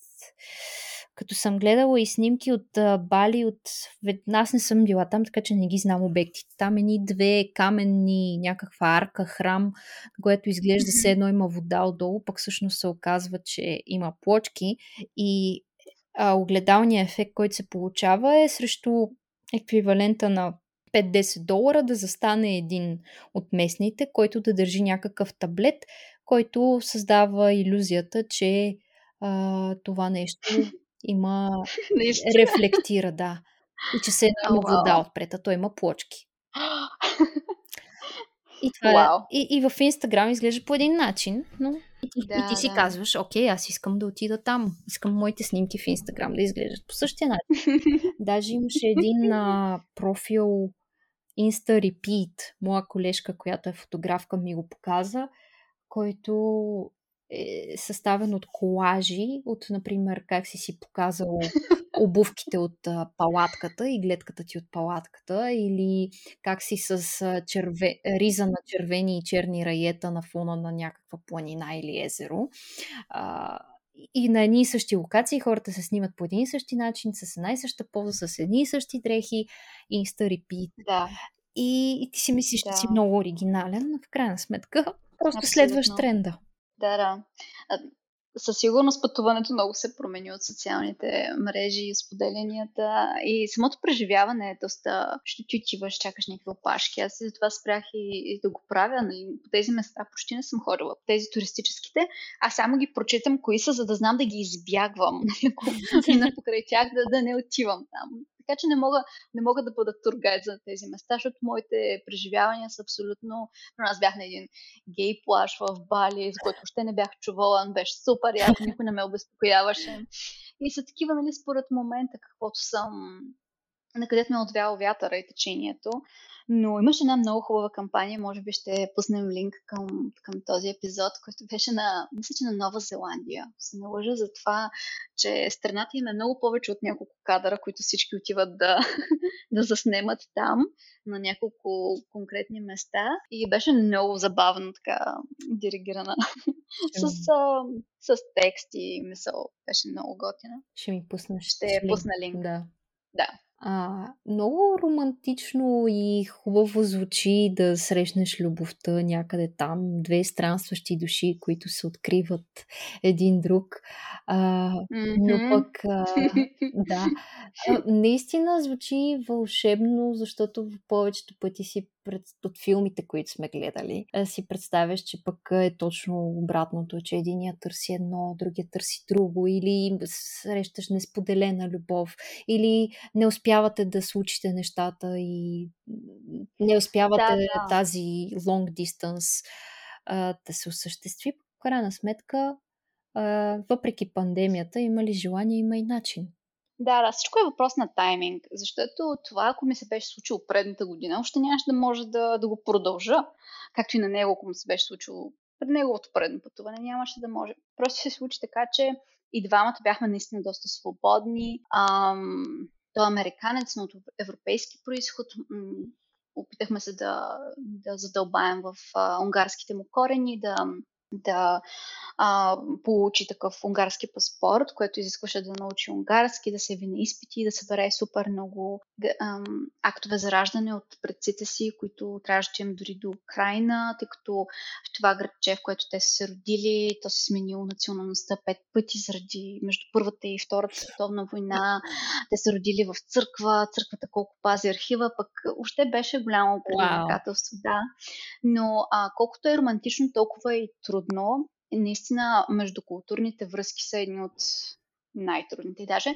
като съм гледала и снимки от а, Бали, от... аз не съм била там, така че не ги знам обектите. Там ни две каменни, някаква арка, храм, което изглежда се [laughs] едно има вода отдолу, пък всъщност се оказва, че има плочки и а, огледалният ефект, който се получава е срещу еквивалента на 5-10 долара да застане един от местните, който да държи някакъв таблет, който създава иллюзията, че а, това нещо [laughs] има рефлектира, да. И че се oh, вода отпред, а той има плочки. [gasps] И, това, wow. и, и в Инстаграм изглежда по един начин, но и, да, и ти си да. казваш, окей, аз искам да отида там. Искам моите снимки в Инстаграм да изглеждат по същия начин. [laughs] Даже имаше един а, профил Insta Repeat, моя колежка, която е фотографка, ми го показа, който е съставен от колажи, от, например, как си си показал [laughs] обувките от а, палатката и гледката ти от палатката, или как си с а, черве, риза на червени и черни раета на фона на някаква планина или езеро. А, и на едни и същи локации хората се снимат по един и същи начин, с една и съща поза, с едни и същи дрехи, инста репит. Да. И, и ти си мислиш, да. че си много оригинален, но в крайна сметка просто Абсолютно. следваш тренда. Да, да. Със сигурност пътуването много се промени от социалните мрежи и споделянията и самото преживяване е доста, ще ти отиваш, чакаш някакви опашки. Аз и затова спрях и, и да го правя. Нали. По тези места почти не съм ходила. По тези туристическите, аз само ги прочитам кои са, за да знам да ги избягвам. Нали, [laughs] ако покрай тях да, да не отивам там. Така че не мога, не мога да бъда тургайд за тези места, защото моите преживявания са абсолютно... Аз бях на един гей плаш в Бали, за който още не бях чувала, беше супер яко, никой не ме обезпокояваше. И са такива, нали, според момента, каквото съм, на където ме е отвял вятъра и течението. Но имаше една много хубава кампания, може би ще пуснем линк към, към този епизод, който беше на, мисля, че на Нова Зеландия. Се не лъжа за това, че страната им е много повече от няколко кадъра, които всички отиват да, [laughs] да заснемат там, на няколко конкретни места. И беше много забавно така диригирана с, с, с текст и мисъл. Беше много готина. Ще ми пуснеш. Ще пусна линк. Да. Да. А, много романтично и хубаво звучи да срещнеш любовта някъде там, две странстващи души, които се откриват един друг. А, mm-hmm. Но пък, а, [laughs] да, а, наистина звучи вълшебно, защото в повечето пъти си пред, от филмите, които сме гледали, си представяш, че пък е точно обратното, че единият търси едно, другия търси друго, или срещаш несподелена любов, или не успявате да случите нещата и не успявате да, да. тази long distance а, да се осъществи. В крайна сметка, а, въпреки пандемията, има ли желание, има и начин. Да, да, всичко е въпрос на тайминг, защото това, ако ми се беше случило предната година, още нямаше да може да, да го продължа, както и на него, ако му се беше случило пред неговото предно пътуване, нямаше да може. Просто се случи така, че и двамата бяхме наистина доста свободни. Ам, той е американец, но от европейски происход. опитахме се да, да задълбаем в а, унгарските му корени, да да а, получи такъв унгарски паспорт, което изискваше да научи унгарски, да се яви на изпити, да събере супер много ам, актове за раждане от предците си, които трябваше да им дори до Украина, тъй като в това градче, в което те са се родили, то се сменило националността пет пъти заради между Първата и Втората световна война. Те са родили в църква, църквата колко пази архива, пък още беше голямо предизвикателство, wow. да. Но а, колкото е романтично, толкова и трудно. Наистина, междукултурните връзки са едни от най-трудните. Даже,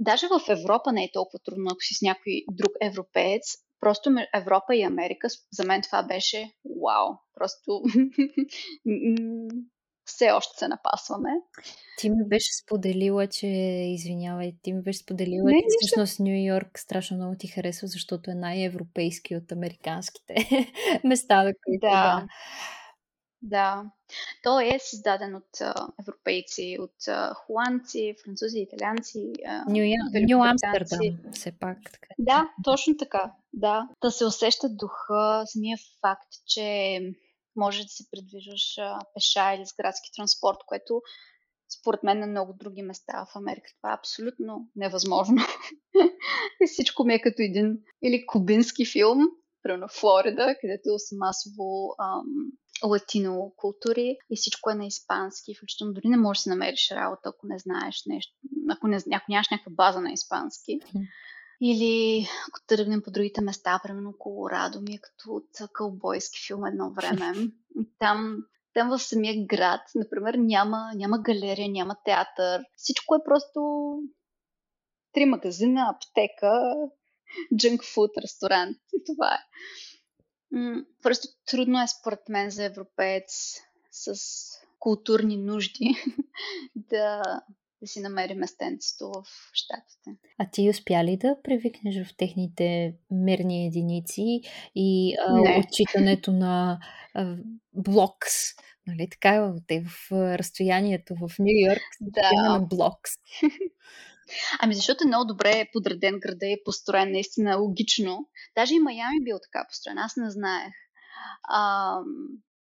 даже в Европа не е толкова трудно, ако си с някой друг европеец. Просто Европа и Америка, за мен това беше вау. Просто [laughs] все още се напасваме. Ти ми беше споделила, че, извинявай, ти ми беше споделила, не, че всъщност Нью Йорк страшно много ти харесва, защото е най-европейски от американските [laughs] места, да които да. да. Да. То е създаден от а, европейци, от а, холандци, французи, италианци. Нью Амстердам, все пак. Така. Да, точно така. Да. Да се усеща духа, самия факт, че може да се придвижваш а, пеша или с градски транспорт, което според мен на много други места в Америка това е абсолютно невъзможно. [laughs] И всичко ми е като един или кубински филм, примерно Флорида, където са масово ам, латино култури и всичко е на испански, включително дори не можеш да си намериш работа, ако не знаеш нещо, ако, не, ако нямаш някаква база на испански. Или ако тръгнем по другите места, примерно Колорадо ми е като от кълбойски филм едно време. [laughs] Там, там в самия град, например, няма, няма галерия, няма театър. Всичко е просто три магазина, аптека, джънк фуд, ресторант и това е. Просто трудно е според мен за европеец с културни нужди [laughs] да, да си намери местенцето в щатите. А ти успя ли да привикнеш в техните мерни единици и а, [laughs] отчитането на а, блокс? Нали, така те в разстоянието в Нью Йорк да. на блокс. [laughs] Ами защото е много добре подреден града е построен наистина логично. Даже и Майами бил така построен, аз не знаех. А,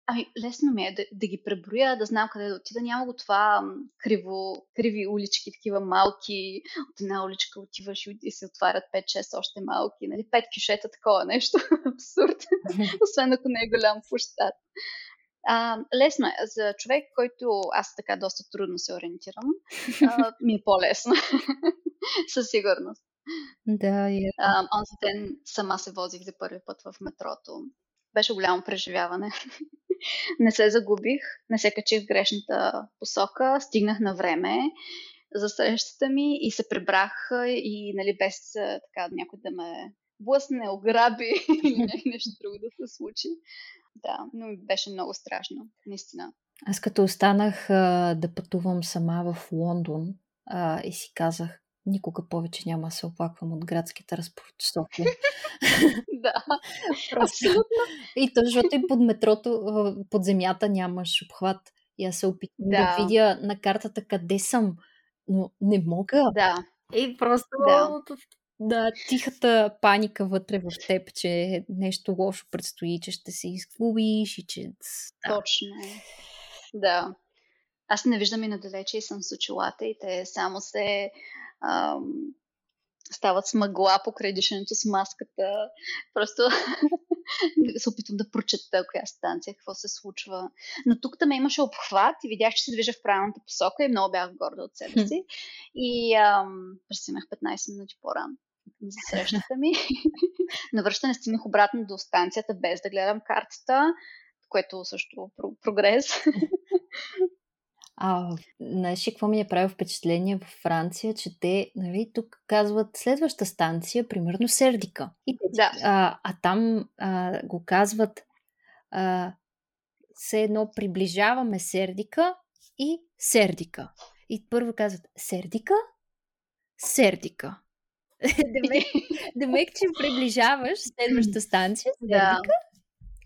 ами лесно ми е да, да ги преброя, да знам къде да отида. Няма го това криво, криви улички, такива малки. От една уличка отиваш и се отварят 5-6 още малки. Нали? Пет кишета, такова нещо. [laughs] Абсурд. [laughs] Освен ако не е голям площад. А, лесно е. За човек, който аз така доста трудно се ориентирам, а, [laughs] ми е по-лесно. [laughs] Със сигурност. Да, е. А, онзи ден сама се возих за първи път в метрото. Беше голямо преживяване. [laughs] не се загубих, не се качих в грешната посока, стигнах на време за срещата ми и се прибрах и нали, без така някой да ме блъсне, ограби или нещо друго да се случи. Да, но беше много страшно, наистина. Аз като останах а, да пътувам сама в Лондон а, и си казах, никога повече няма да се оплаквам от градски транспорт в [laughs] София. да, [laughs] Просто. И то, защото и под метрото, под земята нямаш обхват. И аз се опитвам да. да видя на картата къде съм, но не мога. Да. И просто да. Да, тихата паника вътре в теб, че нещо лошо предстои, че ще се изгубиш и че... Да. Точно. Да. Аз не виждам и надалече и съм с очилата и те само се ам, стават с мъгла покрай дишането с маската. Просто [laughs] се опитвам да прочета коя станция, какво се случва. Но тук там имаше обхват и видях, че се движа в правилната посока и много бях горда от себе си. И ам, пресимах 15 минути по-рано за срещата ми. [laughs] На връщане стигнах обратно до станцията без да гледам картата, което също прогрес. [laughs] А, знаеш какво ми е правило впечатление в Франция, че те, нали, тук казват следваща станция, примерно Сердика. И, да. а, а там а, го казват а, все едно приближаваме Сердика и Сердика. И първо казват Сердика, Сердика. [laughs] демек, [laughs] демек, че приближаваш следващата станция, Сердика, да.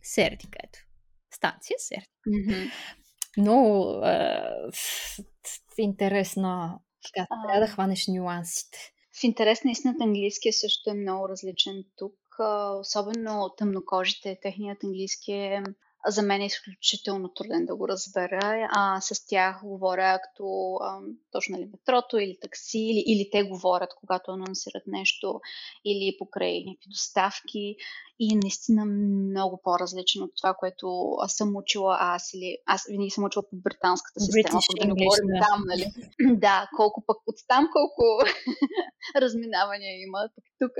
Сердика, ето. Станция Сердика. Mm-hmm много е, интересна. Така, а... трябва да хванеш нюансите. В интерес на истината английския също е много различен тук. Особено тъмнокожите, техният английски е за мен е изключително труден да го разбера. А, с тях говоря като а, точно ли метрото или такси, или, или те говорят, когато анонсират нещо, или покрай някакви доставки. И наистина много по-различно от това, което съм учила аз или аз винаги съм учила по британската система, British да не говорим да. там, нали? [clears throat] да, колко пък от там колко [laughs] разминавания има тук. тук.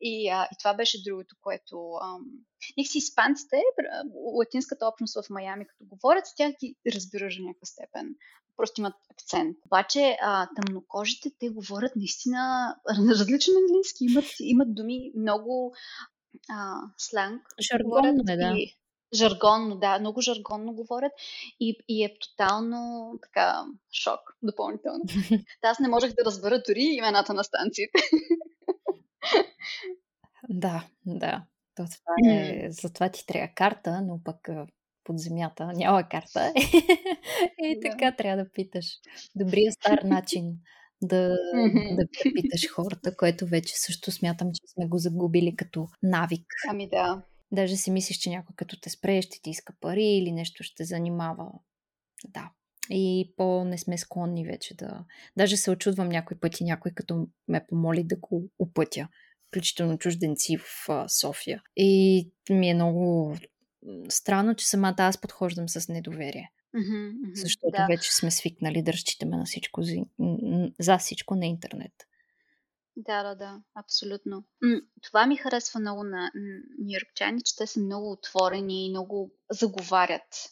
И, а, и това беше другото, което... Ам... си испанците, латинската общност в Майами, като говорят, с тях ги разбираш до някаква степен. Просто имат акцент. Обаче а, тъмнокожите, те говорят наистина различен английски. Имат, имат думи много а, сленг. Жаргонно е, да. И, жаргонно, да, много жаргонно говорят и, и е тотално така шок допълнително. [laughs] аз не можех да разбера дори имената на станциите. [laughs] Да, да. То това е, затова ти трябва карта, но пък под земята няма карта. [laughs] и така да. трябва да питаш. Добрия стар начин да, да питаш хората, което вече също смятам, че сме го загубили като навик. Ами да. Даже си мислиш, че някой като те спре, ще ти иска пари или нещо ще занимава. Да. И по-не сме склонни вече да... Даже се очудвам някой пъти, някой като ме помоли да го опътя включително чужденци в София. И ми е много странно, че самата аз подхождам с недоверие. Mm-hmm, mm-hmm, защото да. вече сме свикнали да разчитаме на всичко за, за всичко на интернет. Да, да, да, абсолютно. Това ми харесва много на нью-йоркчани, че те са много отворени и много заговарят.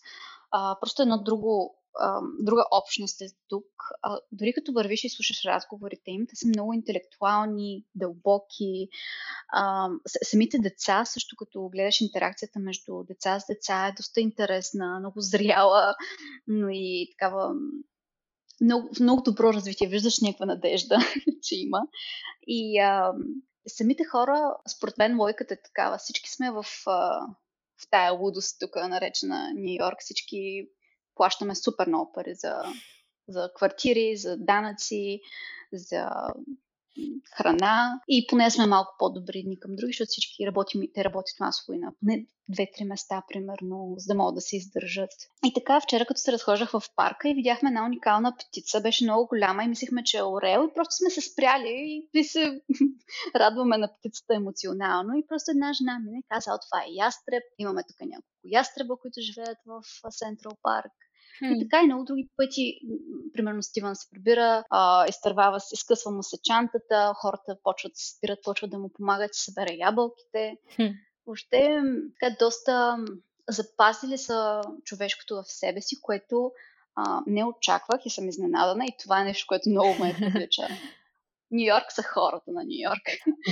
А, просто едно друго а, друга общност е тук. А, дори като вървиш и слушаш разговорите им, те са много интелектуални, дълбоки. А, самите деца, също като гледаш интеракцията между деца с деца, е доста интересна, много зряла, но и такава много, много добро развитие. Виждаш някаква надежда, [laughs] че има. И а, самите хора, според мен, лойката е такава. Всички сме в, в тая лудост, тук наречена Нью Йорк. Всички плащаме супер много пари за, за квартири, за данъци, за храна. И поне сме малко по-добри едни към други, защото всички работим, те работят масово и на поне две-три места, примерно, за да могат да се издържат. И така, вчера като се разхождах в парка и видяхме една уникална птица, беше много голяма и мислихме, че е орел и просто сме се спряли и се [laughs] радваме на птицата емоционално. И просто една жена ми каза, това е ястреб, имаме тук няколко ястреба, които живеят в Централ парк и така и много други пъти, примерно Стивън се прибира, а, изтървава, изкъсва му се чантата, хората почват да се спират, почват да му помагат да събере ябълките. Въобще, така доста запазили са човешкото в себе си, което а, не очаквах и съм изненадана и това е нещо, което много ме [laughs] привлича. Нью Йорк са хората на Нью Йорк.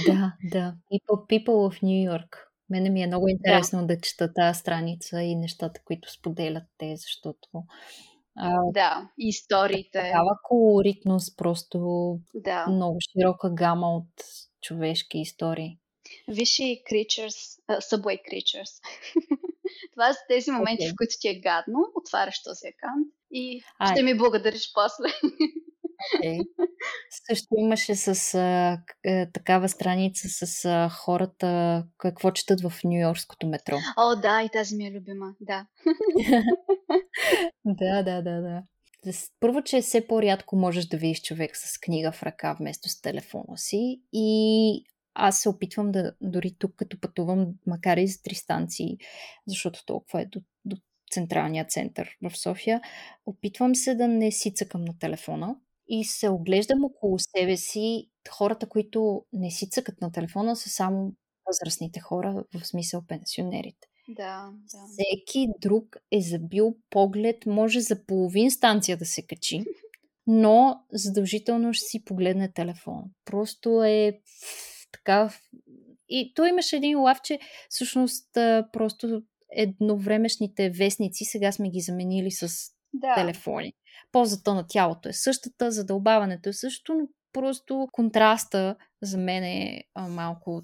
Да, да. People, people of New York. Мене ми е много интересно да, да чета тази страница и нещата, които споделят те, защото а, да, историите. Такава колоритност, просто да. много широка гама от човешки истории. Виж и Creatures, uh, Subway Creatures. [laughs] Това са тези моменти, okay. в които ти е гадно, отваряш този акаунт и Ай. ще ми благодариш после. [laughs] Okay. [laughs] Също имаше с а, такава страница с а, хората, какво четат в Нью-Йоркското метро. О, да, и тази ми е любима, да. [laughs] да, да, да, да. Първо, че все по-рядко можеш да видиш човек с книга в ръка вместо с телефона си и аз се опитвам да, дори тук като пътувам, макар и за три станции, защото толкова е до, до централния център в София, опитвам се да не си цъкам на телефона, и се оглеждам около себе си. Хората, които не си цъкат на телефона, са само възрастните хора, в смисъл пенсионерите. Да, да. Всеки друг е забил поглед, може за половин станция да се качи, но задължително ще си погледне телефон. Просто е така. И той имаше един лав, че всъщност просто едновремешните вестници сега сме ги заменили с да. телефони. Позата на тялото е същата, задълбаването е същото, но просто контраста за мен е малко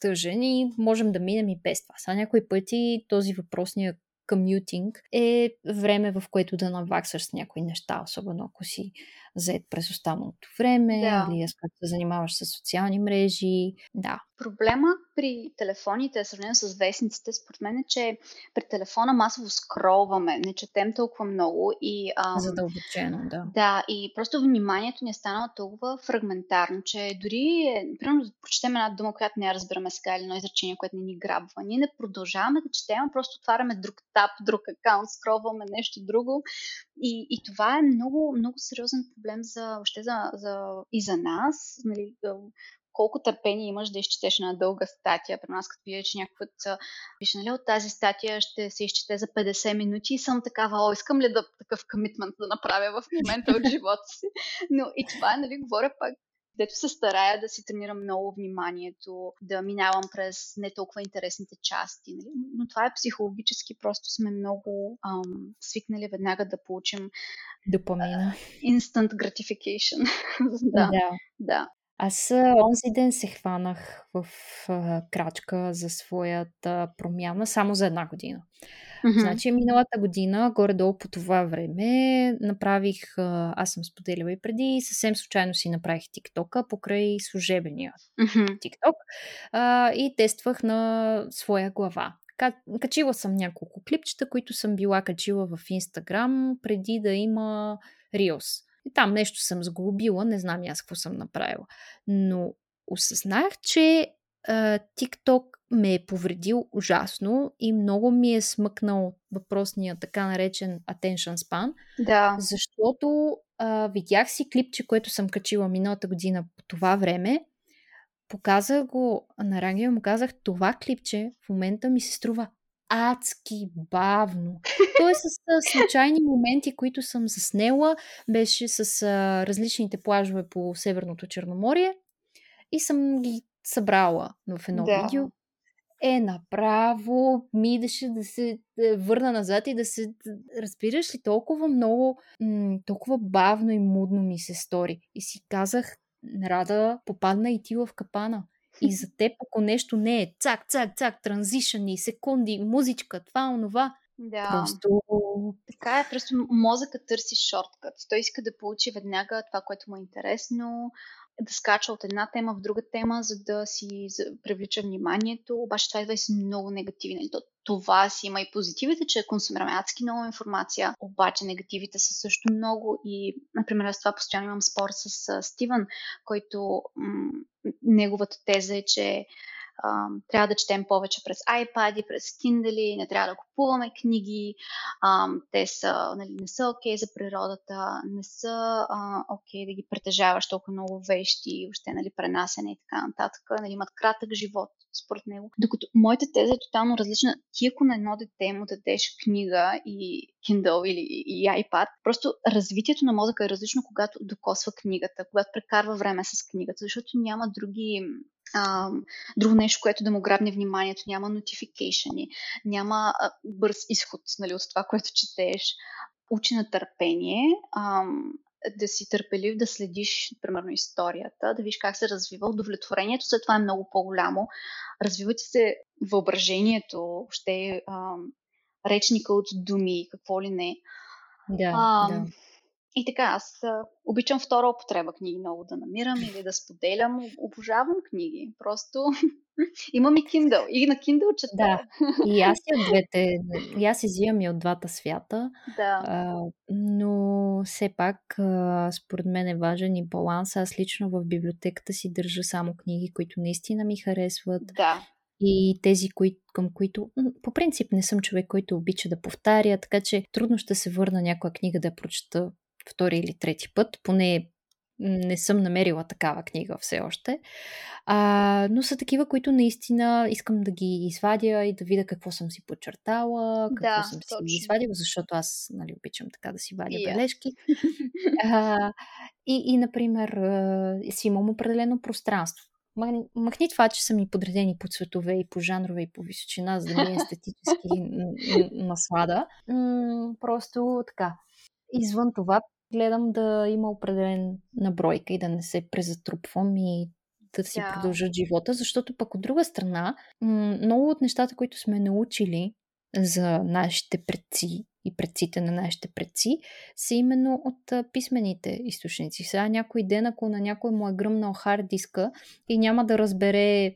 тъжен и можем да минем и без това. Са някои пъти този въпросния комютинг е време, в което да наваксаш с някои неща, особено ако си заед през останалото време да. или ако се занимаваш с социални мрежи. Да. Проблема при телефоните, сравнено с вестниците, според мен е, че при телефона масово скролваме, не четем толкова много и... Ам, Задълбочено, да. Да, и просто вниманието ни е станало толкова фрагментарно, че дори, е, примерно, да прочетем една дума, която не я разбираме сега или едно изречение, което не ни грабва. Ние не продължаваме да четем, просто отваряме друг таб, друг акаунт, скролваме нещо друго. И, и това е много, много сериозен проблем за, въобще за, за, и за нас. Нали, колко търпение имаш да изчетеш една дълга статия. При нас, като видя, че някаква виж, нали, от тази статия ще се изчете за 50 минути и съм такава, о, искам ли да такъв комитмент да направя в момента от живота си. [laughs] Но и това, нали, говоря пак дето се старая да си тренирам много вниманието, да минавам през не толкова интересните части. Нали? Но това е психологически, просто сме много ам, свикнали веднага да получим допамина. Uh, instant gratification. [laughs] да, да. да. Аз онзи ден се хванах в а, крачка за своята промяна само за една година. Mm-hmm. Значи миналата година, горе-долу по това време, направих, аз съм споделила и преди, съвсем случайно си направих тиктока покрай служебения mm-hmm. тикток а, и тествах на своя глава. Качила съм няколко клипчета, които съм била качила в Инстаграм преди да има Reels. И там нещо съм сглобила, не знам аз какво съм направила. Но осъзнах, че TikTok ме е повредил ужасно и много ми е смъкнал въпросния така наречен attention span. Да. Защото а, видях си клипче, което съм качила миналата година по това време. Показах го на Рангия, му казах, това клипче в момента ми се струва адски бавно. То е с случайни моменти, които съм заснела. Беше с а, различните плажове по Северното Черноморие и съм ги събрала в едно да. видео. Е, направо ми идеше да се върна назад и да се... Разбираш ли, толкова много, м- толкова бавно и мудно ми се стори. И си казах, Рада, попадна и ти в капана. И за теб, ако нещо не е цак, цак, цак, транзишъни, секунди, музичка, това, онова, да. Просто... Така е, просто мозъкът търси шорткът. Той иска да получи веднага това, което му е интересно. Да скача от една тема в друга тема, за да си привлича вниманието, обаче това идва и с много негативи. Това си има и позитивите, че консумираме адски много информация, обаче негативите са също много и, например, аз това постоянно имам спор с Стивън, който м- неговата теза е, че трябва да четем повече през iPad, през Kindle, не трябва да купуваме книги, а, те са, нали, не са окей okay за природата, не са окей okay да ги притежаваш толкова много вещи, въобще нали, пренасене и така нататък, нали, имат кратък живот според него. Докато моята теза е тотално различна. Ти ако на едно дете му дадеш книга и Kindle или и iPad, просто развитието на мозъка е различно, когато докосва книгата, когато прекарва време с книгата, защото няма други а, друго нещо, което да му грабне вниманието, няма нотификейшени, няма а, бърз изход нали, от това, което четеш. Учи на търпение, а, да си търпелив, да следиш, примерно, историята, да видиш как се развива. Удовлетворението след това е много по-голямо. Развивате се въображението, въобще а, речника от думи, какво ли не. Да, а, да. И така, аз обичам втора употреба книги много да намирам или да споделям. Обожавам книги. Просто [laughs] имам и Kindle. И на Kindle чета. Да, и аз и от двете. И аз изимам и от двата свята. Да. А, но все пак, а, според мен е важен и баланс. Аз лично в библиотеката си държа само книги, които наистина ми харесват. Да и тези, кои, към които по принцип не съм човек, който обича да повтаря, така че трудно ще се върна някоя книга да прочета втори или трети път, поне не съм намерила такава книга все още. А, но са такива, които наистина искам да ги извадя и да видя какво съм си подчертала, какво да, съм точно. си извадила, защото аз нали, обичам така да си вадя yeah. бележки. [laughs] а, и, и, например, си имам определено пространство. Махни това, че са ми подредени по цветове и по жанрове и по височина, за да ми е естетически наслада. Просто така. Извън това, гледам да има определен набройка и да не се презатрупвам и да си yeah. продължат живота, защото пък от друга страна, много от нещата, които сме научили за нашите предци и предците на нашите предци, са именно от писмените източници. Сега някой ден, ако на някой му е гръмнал хард диска и няма да разбере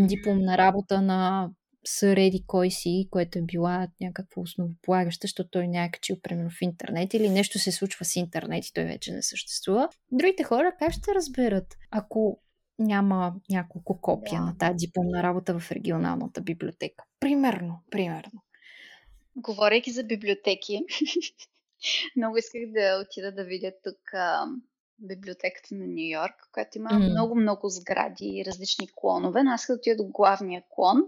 дипломна работа на съреди кой си, което е била някаква основополагаща, защото той няма качил, примерно, в интернет или нещо се случва с интернет и той вече не съществува. Другите хора как ще разберат, ако няма няколко копия yeah. на тази дипломна работа в регионалната библиотека? Примерно, примерно. Говорейки за библиотеки, [laughs] много исках да отида да видя тук библиотеката на Нью Йорк, която има mm. много-много сгради и различни клонове. Но аз да отида до главния клон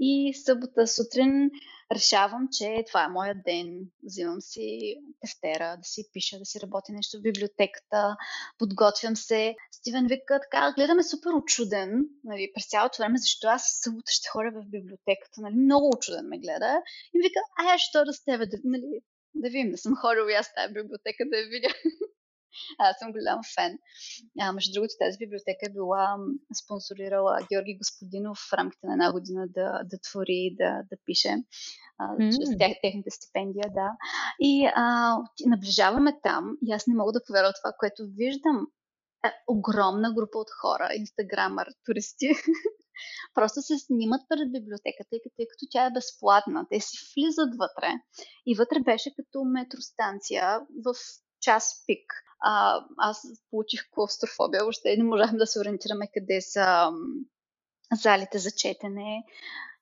и събота сутрин решавам, че това е моя ден. Взимам си тефтера, да си пиша, да си работя нещо в библиотеката, подготвям се. Стивен вика, така, гледаме супер очуден, нали, през цялото време, защо аз събота ще ходя в библиотеката, нали, много очуден ме гледа. И вика, ай, що да с тебе, да, нали, да видим, да съм ходила и аз тази библиотека да я видя. [laughs] [laughs] Аз съм голям фен. А, между другото, тази библиотека е била спонсорирала Георги Господинов в рамките на една година да, да твори, да, да пише а, mm. чрез тех, техните стипендия, да. И а, наближаваме там и аз не мога да повярвам това, което виждам. Е, огромна група от хора, инстаграмър, туристи, [laughs] просто се снимат пред библиотеката, тъй като, тъй като тя е безплатна. Те си влизат вътре. И вътре беше като метростанция в час пик. А, аз получих клаустрофобия, въобще не можахме да се ориентираме къде са залите за четене.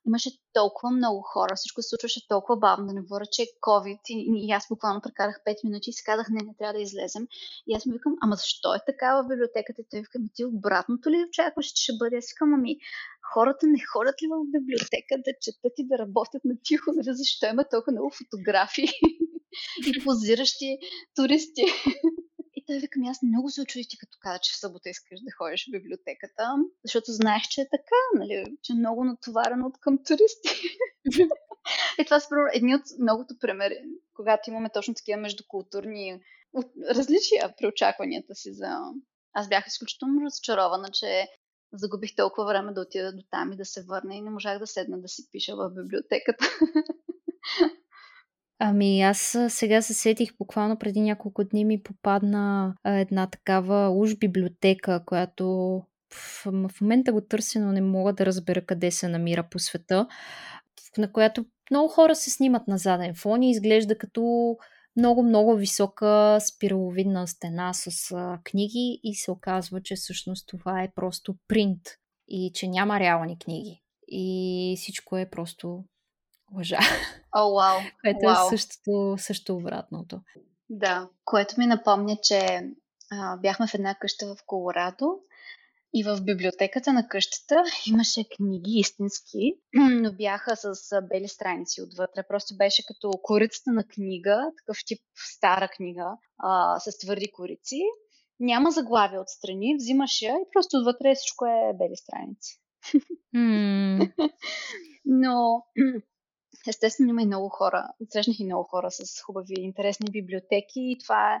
Имаше толкова много хора, всичко се случваше толкова бавно, да не говоря, че е COVID и, и аз буквално прекарах 5 минути и си казах, не, не трябва да излезем. И аз му викам, ама защо е така в библиотеката? И той вика, ами ти обратното ли очакваш, че ще бъде? Аз викам, ами хората не ходят ли в библиотека да четат и да работят на тихо, нали? защо има толкова много фотографии и [laughs] позиращи туристи? И той вика, аз много се очудих ти като каза, че в събота искаш да ходиш в библиотеката, защото знаех, че е така, нали, че е много натоварено от към туристи. [laughs] и това са едни от многото примери, когато имаме точно такива междукултурни различия при очакванията си за... Аз бях изключително разочарована, че загубих толкова време да отида до там и да се върна и не можах да седна да си пиша в библиотеката. [laughs] Ами аз сега се сетих, буквално преди няколко дни ми попадна една такава уж библиотека, която в, в момента го търся, но не мога да разбера къде се намира по света, на която много хора се снимат на заден фон и изглежда като много-много висока спираловидна стена с а, книги и се оказва, че всъщност това е просто принт и че няма реални книги. И всичко е просто лъжа. О, oh, вау! Wow. [laughs] Което wow. е същото, също обратното. Да, което ми напомня, че а, бяхме в една къща в Колорадо и в библиотеката на къщата [laughs] имаше книги истински, [clears throat] но бяха с бели страници отвътре. Просто беше като корицата на книга, такъв тип стара книга а, с твърди корици. Няма заглавия отстрани, взимаш я и просто отвътре всичко е бели страници. [laughs] Но [clears throat] естествено има и много хора. Срещнах и много хора с хубави, интересни библиотеки и това е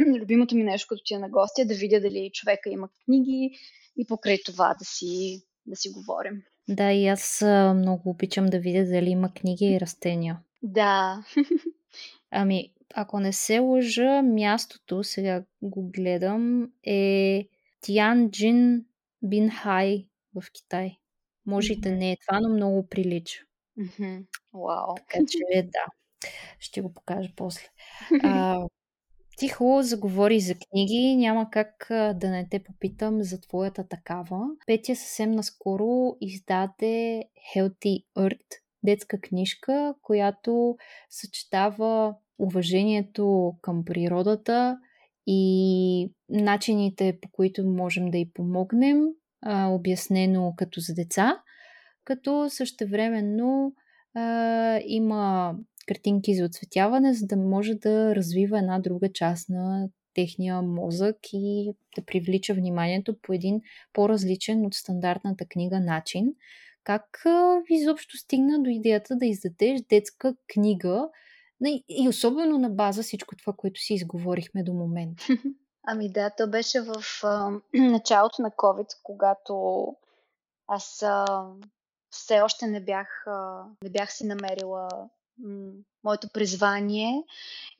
[clears throat] любимото ми нещо, като ти е на гости, да видя дали човека има книги, и покрай това да си, да си говорим. Да, и аз много обичам да видя дали има книги и растения. Да. [laughs] Ами, ако не се лъжа, мястото, сега го гледам, е Тианджин Бинхай в Китай. Може и да не е това, но много прилича. Вау. Така че, да. Ще го покажа после. А, [laughs] ти хубаво заговори за книги, няма как да не те попитам за твоята такава. Петя съвсем наскоро издаде Healthy Earth, детска книжка, която съчетава уважението към природата и начините по които можем да й помогнем, обяснено като за деца, като същевременно има картинки за оцветяване, за да може да развива една друга част на техния мозък и да привлича вниманието по един по-различен от стандартната книга начин. Как изобщо стигна до идеята да издадеш детска книга и особено на база всичко това, което си изговорихме до момента? [laughs] Ами да, то беше в а, [clears throat] началото на COVID, когато аз а, все още не бях, не бях си намерила моето призвание.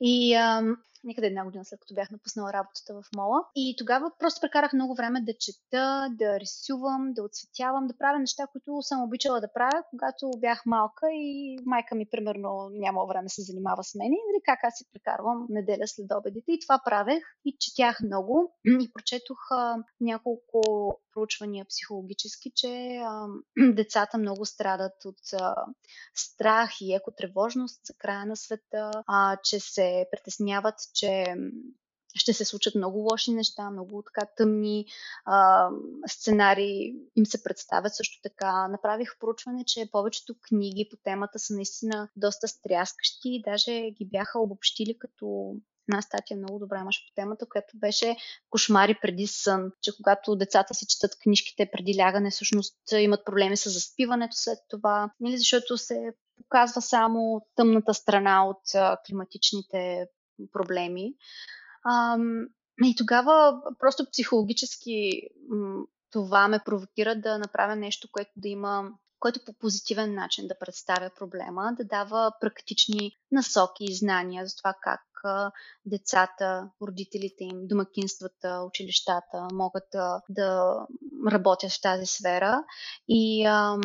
И някъде една година след като бях напуснала работата в мола. И тогава просто прекарах много време да чета, да рисувам, да отцветявам, да правя неща, които съм обичала да правя, когато бях малка и майка ми, примерно, няма време се занимава с мен. И нали, как аз си прекарвам неделя след обедите. И това правех и четях много. И прочетох няколко проучвания психологически, че а, [clears throat] децата много страдат от а, страх и екотревожност за края на света, а, че се притесняват, че ще се случат много лоши неща, много така тъмни а, сценарии им се представят също така. Направих проучване, че повечето книги по темата са наистина доста стряскащи и даже ги бяха обобщили като една статия много добра имаше по темата, която беше кошмари преди сън, че когато децата си четат книжките преди лягане, всъщност имат проблеми с заспиването след това, или нали, защото се показва само тъмната страна от климатичните проблеми. и тогава просто психологически това ме провокира да направя нещо, което да има който по позитивен начин да представя проблема, да дава практични насоки и знания за това как децата, родителите им, домакинствата, училищата могат да, да работят в тази сфера. И ам,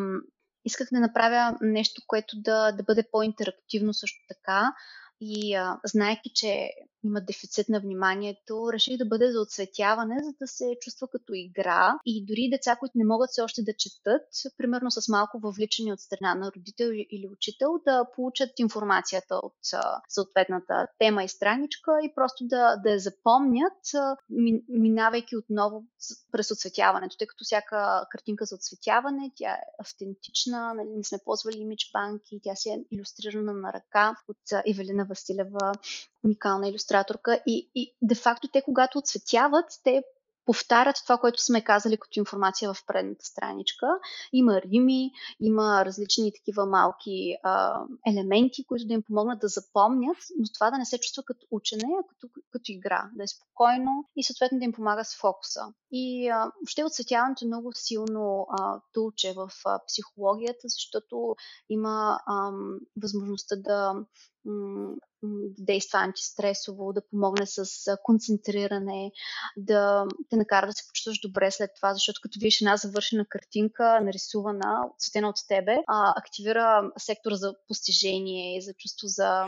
исках да направя нещо, което да, да бъде по-интерактивно също така, и а, знайки, че има дефицит на вниманието, реших да бъде за отсветяване, за да се чувства като игра. И дори деца, които не могат все още да четат, примерно с малко въвличане от страна на родител или учител, да получат информацията от съответната тема и страничка и просто да, да я запомнят, минавайки отново през отсветяването, тъй като всяка картинка за отсветяване, тя е автентична, нали, не сме ползвали имидж банки, тя си е иллюстрирана на ръка от Евелина Василева, уникална иллюстраторка. И, и де-факто те, когато отцветяват, те повтарят това, което сме казали като информация в предната страничка. Има рими, има различни такива малки а, елементи, които да им помогнат да запомнят, но това да не се чувства като учене, а като, като игра, да е спокойно и съответно да им помага с фокуса. И а, въобще отсветяването е много силно а, тулче в а, психологията, защото има а, възможността да действа антистресово, да помогне с концентриране, да те накара да се почувстваш добре след това, защото като видиш една завършена картинка, нарисувана, отсветена от тебе, а, активира сектора за постижение, за чувство за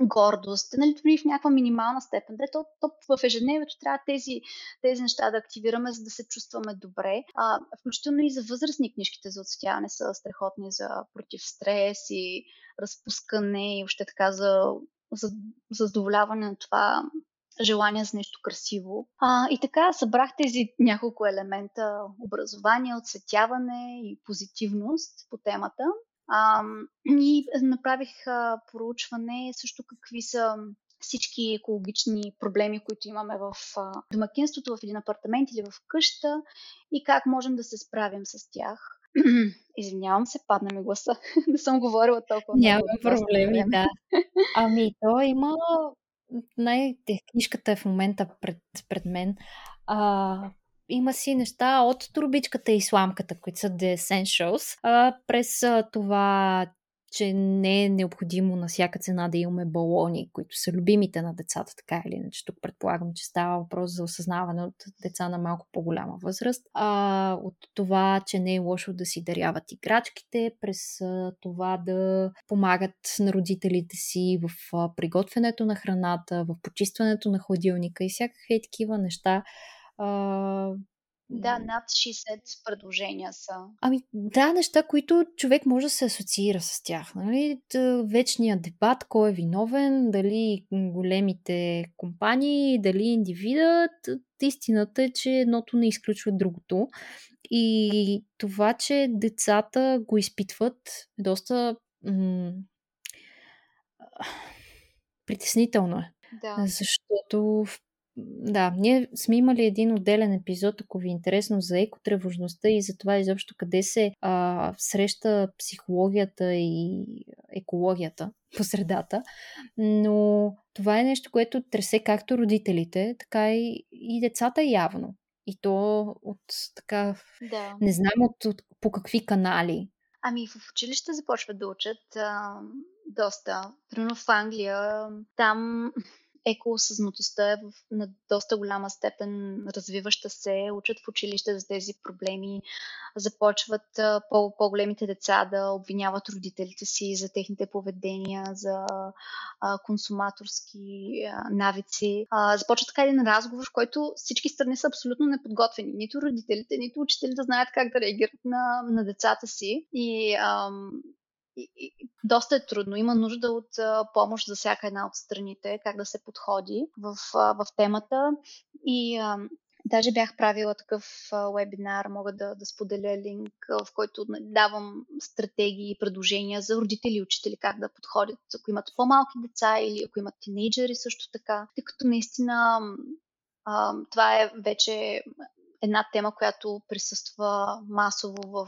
гордост, нали, дори в някаква минимална степен. Да, то, то в ежедневието трябва тези, тези неща да активираме, за да се чувстваме добре. А, включително и за възрастни книжките за отсветяване са страхотни за против стрес и разпускане и въобще така за, за, за задоволяване на това желание за нещо красиво. А, и така събрах тези няколко елемента образование, отсветяване и позитивност по темата. А, [clears throat] и направих а, проучване също какви са всички екологични проблеми, които имаме в домакинството, в един апартамент или в къща и как можем да се справим с тях. [clears throat] Извинявам се, падна ми гласа. [laughs] Не съм говорила толкова Няма много. проблеми, да. [laughs] Ами, то има... Най- книжката е в момента пред, пред мен. А, има си неща от турбичката и сламката, които са The Essentials, а, през а, това, че не е необходимо на всяка цена да имаме балони, които са любимите на децата, така или иначе. Тук предполагам, че става въпрос за осъзнаване от деца на малко по-голяма възраст. А, от това, че не е лошо да си даряват играчките, през а, това да помагат на родителите си в а, приготвянето на храната, в почистването на хладилника и всякакви такива неща а, да, над 60 предложения са. Ами да, неща, които човек може да се асоциира с тях. Нали? Вечният дебат, кой е виновен, дали големите компании, дали индивидът. Истината е, че едното не изключва другото. И това, че децата го изпитват, е доста м- притеснително е. Да. Защото в да, ние сме имали един отделен епизод, ако ви е интересно, за екотревожността и за това изобщо къде се а, среща психологията и екологията по средата. Но това е нещо, което тресе както родителите, така и, и децата явно. И то от така. Да. Не знам от, от по какви канали. Ами в училище започват да учат а, доста. Примерно в Англия, там екоосъзнатостта е в, на доста голяма степен развиваща се, учат в училище за тези проблеми, започват по- по-големите деца да обвиняват родителите си за техните поведения, за а, консуматорски а, навици. А, започва така един разговор, в който всички страни са абсолютно неподготвени. Нито родителите, нито учителите знаят как да реагират на, на децата си. И ам, и, и, доста е трудно. Има нужда от а, помощ за всяка една от страните, как да се подходи в, а, в темата. И а, даже бях правила такъв а, вебинар, мога да, да споделя линк, в който давам стратегии и предложения за родители и учители как да подходят, ако имат по-малки деца или ако имат тинейджери също така. Тъй като наистина а, това е вече една тема, която присъства масово в,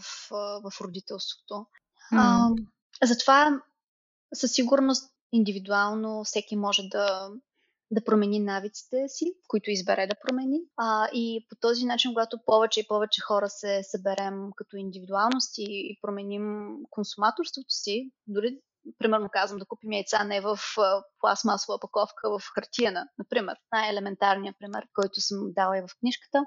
в родителството. Mm. Затова със сигурност индивидуално всеки може да, да промени навиците си, които избере да промени. А, и по този начин, когато повече и повече хора се съберем като индивидуалности и променим консуматорството си, дори примерно казвам да купим яйца не в пластмасова паковка, в хартияна, например. Най-елементарният пример, който съм дала и в книжката.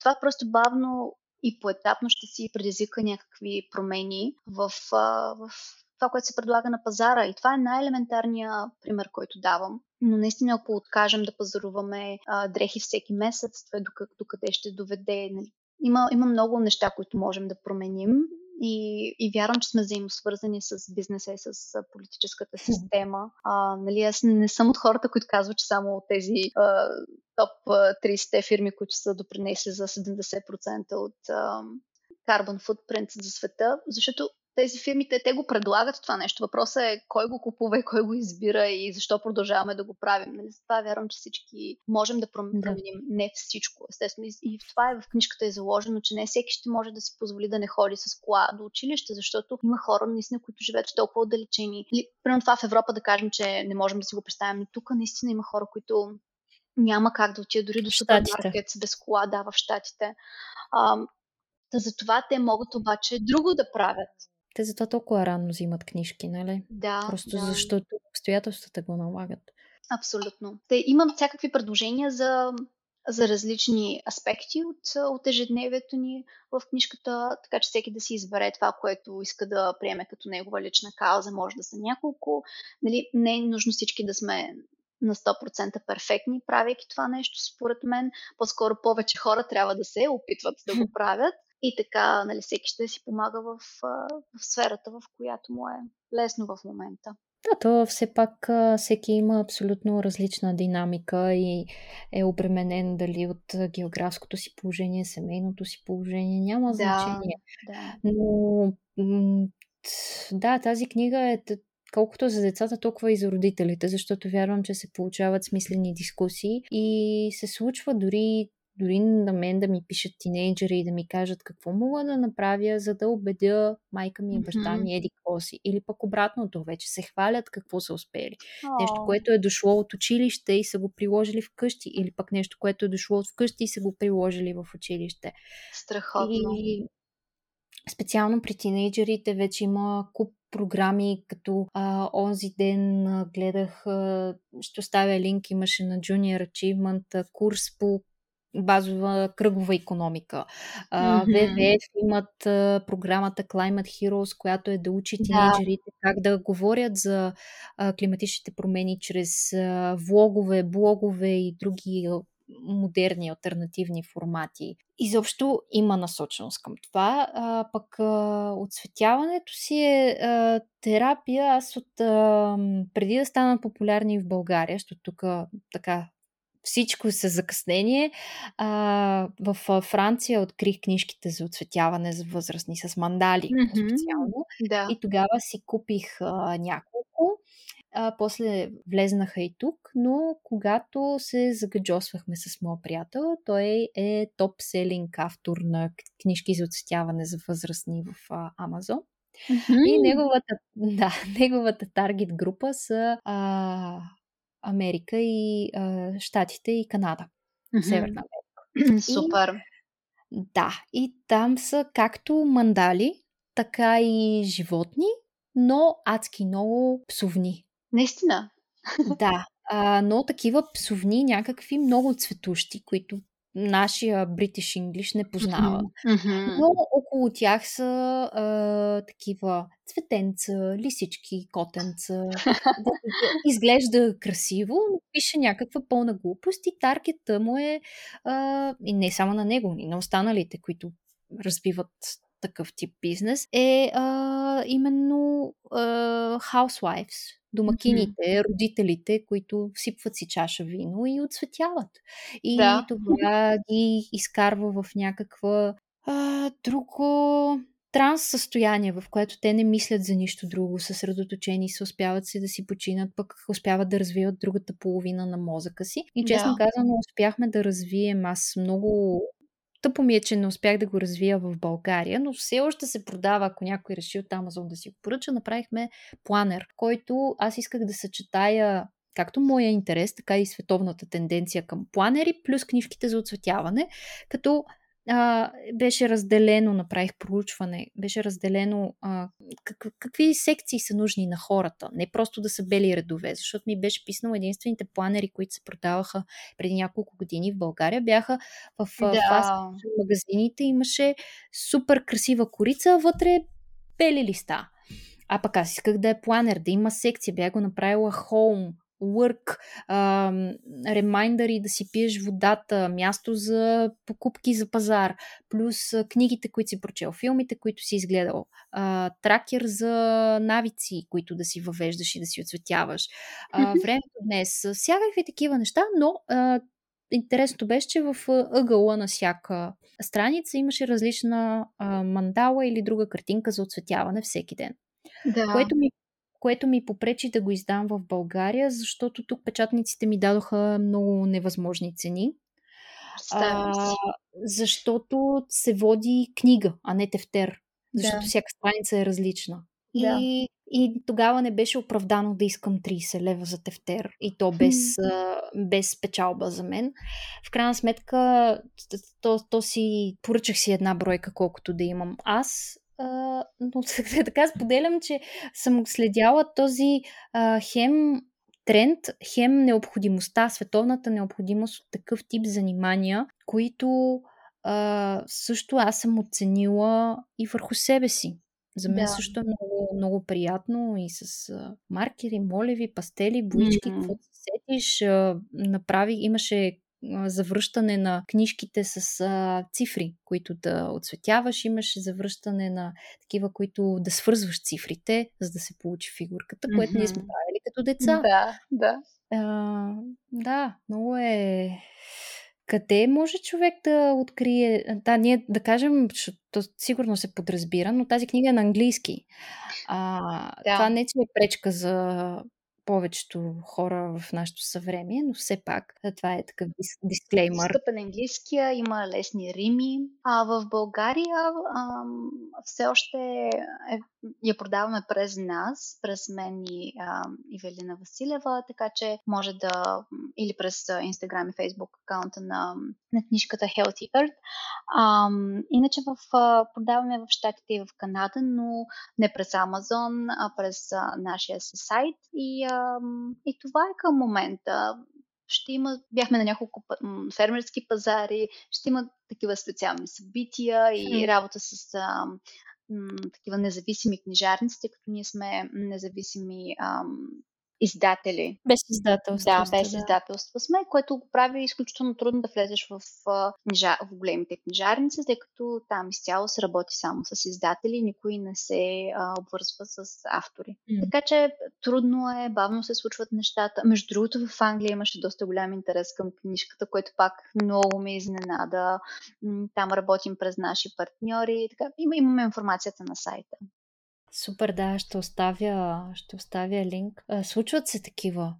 Това просто бавно и поетапно ще си предизвика някакви промени в, в това, което се предлага на пазара. И това е най-елементарният пример, който давам. Но наистина, ако откажем да пазаруваме а, дрехи всеки месец, това е до къде ще доведе. Нали? Има, има много неща, които можем да променим. И, и вярвам, че сме взаимосвързани с бизнеса и с политическата система. А, нали, аз не съм от хората, които казват, че само тези а, топ 30 фирми, които са допринесли за 70% от а, carbon footprint за света, защото тези фирми, те, те го предлагат това нещо. Въпросът е кой го купува и кой го избира и защо продължаваме да го правим. Нали? Затова вярвам, че всички можем да променим да. не всичко. Естествено, и това е в книжката е заложено, че не всеки ще може да си позволи да не ходи с кола до училище, защото има хора, наистина, които живеят толкова отдалечени. Примерно това в Европа да кажем, че не можем да си го представим, но тук наистина има хора, които няма как да отида дори до супермаркет без кола, да, в Штатите. А, Та затова те могат обаче друго да правят. Те затова толкова рано взимат книжки, нали? Да. Просто да. защото обстоятелствата го налагат. Абсолютно. Те имам всякакви предложения за, за различни аспекти от, от ежедневието ни в книжката, така че всеки да си избере това, което иска да приеме като негова лична кауза. Може да са няколко. Нали, не е нужно всички да сме на 100% перфектни, правейки това нещо, според мен. По-скоро повече хора трябва да се опитват да го правят. И така, нали, всеки ще си помага в, в сферата, в която му е лесно в момента. Да, то все пак всеки има абсолютно различна динамика и е обременен дали от географското си положение, семейното си положение, няма да, значение. Да. Но да, тази книга е колкото за децата, толкова и за родителите, защото вярвам, че се получават смислени дискусии и се случва дори дори на мен да ми пишат тинейджери и да ми кажат какво мога да направя, за да убедя майка ми и баща ми еди какво си. Или пък обратното, вече се хвалят какво са успели. Oh. Нещо, което е дошло от училище и са го приложили вкъщи. Или пък нещо, което е дошло от вкъщи и са го приложили в училище. Страхотно. И специално при тинейджерите вече има куп програми, като а, онзи ден а, гледах, а, ще оставя линк, имаше на Junior Achievement а, курс по базова кръгова економика. Uh, mm-hmm. ВВФ имат а, програмата Climate Heroes, която е да учи тинейджерите да. как да говорят за а, климатичните промени чрез а, влогове, блогове и други модерни альтернативни формати. Изобщо има насоченост към това. А, пък а, отсветяването си е а, терапия. Аз от а, преди да станат популярни в България, защото тук така всичко с закъснение. А, в Франция открих книжките за оцветяване за възрастни с мандали mm-hmm. специално. Да. И тогава си купих а, няколко. А, после влезнаха и тук, но когато се загаджосвахме с моя приятел, той е топ-селинг автор на книжки за оцветяване за възрастни в а, Амазон. Mm-hmm. И неговата, [laughs] да, неговата таргет група са а, Америка и а, Штатите и Канада. Mm-hmm. Северна Америка. Супер. И, да, и там са както мандали, така и животни, но адски много псовни. Наистина. Да, а, но такива псовни, някакви много цветущи, които нашия British English не познава. Mm-hmm. Но около тях са а, такива цветенца, лисички, котенца. изглежда красиво, но пише някаква пълна глупост и таргета му е а, и не само на него, и на останалите, които развиват такъв тип бизнес, е а, именно а, housewives, домакините, mm-hmm. родителите, които всипват си чаша вино и отсветяват. И да. това ги изкарва в някаква а, друго транс състояние, в което те не мислят за нищо друго, съсредоточени се, успяват си да си починат, пък успяват да развиват другата половина на мозъка си. И честно да. казано, успяхме да развием аз много Тъпо ми е, че не успях да го развия в България, но все още се продава, ако някой реши от Амазон да си го поръча. Направихме планер, който аз исках да съчетая както моя интерес, така и световната тенденция към планери, плюс книжките за оцветяване, като а, беше разделено, направих проучване, беше разделено а, как, какви секции са нужни на хората, не просто да са бели редове, защото ми беше писнало единствените планери, които се продаваха преди няколко години в България, бяха в да. фаст магазините, имаше супер красива корица, вътре бели листа. А пък аз исках да е планер, да има секция, бях го направила home, work, ремайндъри да си пиеш водата, място за покупки за пазар, плюс книгите, които си прочел, филмите, които си изгледал, а, тракер за навици, които да си въвеждаш и да си отсветяваш, а, времето днес, всякакви такива неща, но а, интересното беше, че в ъгъла на всяка страница имаше различна а, мандала или друга картинка за оцветяване всеки ден. Да. Което ми което ми попречи да го издам в България, защото тук печатниците ми дадоха много невъзможни цени. А, защото се води книга, а не тефтер. Защото Да. всяка страница е различна. Да. И, и тогава не беше оправдано да искам 30 лева за тефтер. И то без, а, без печалба за мен. В крайна сметка, то, то си поръчах си една бройка, колкото да имам аз. А, но [laughs] така споделям, че съм следяла този а, хем тренд, хем необходимостта, световната необходимост от такъв тип занимания, които а, също аз съм оценила и върху себе си. За мен Да. също е много, много приятно и с а, маркери, молеви, пастели, боички, Мгм. какво се сетиш. А, направи, имаше завръщане на книжките с а, цифри, които да отсветяваш. Имаше завръщане на такива, които да свързваш цифрите, за да се получи фигурката, което ние сме правили като деца. Да, да. А, да, много е. Къде може човек да открие? Да, ние да кажем, защото сигурно се подразбира, но тази книга е на английски. А, Да. Това не че е пречка за повечето хора в нашето съвремие, но все пак а, това е такъв дис, дисклеймър. Достъпен английския, има лесни рими. А в България ам, все още е, я продаваме през нас, през мен и ам, Ивелина Василева, така че може да или през а, Instagram и Facebook акаунта на, на книжката Healthy Earth. Ам, иначе в, а, продаваме в Штатите и в Канада, но не през Amazon, а през а, нашия си сайт. И, ам, и това е към момента ще има, бяхме на няколко фермерски пазари, ще има такива специални събития и работа с а, м, такива независими книжарници, тъй като ние сме независими ам, издатели. Без издателство. Да, без издателство сме, което го прави изключително трудно да влезеш в, книжа, в големите книжарници, тъй като там изцяло се работи само с издатели, никой не се а, обвързва с автори. М. Така че трудно е, бавно се случват нещата. Между другото, в Англия имаше доста голям интерес към книжката, което пак много ме изненада. Там работим през наши партньори. Така, има, имаме информацията на сайта. Супер, да, ще оставя, ще оставя линк. Случват се такива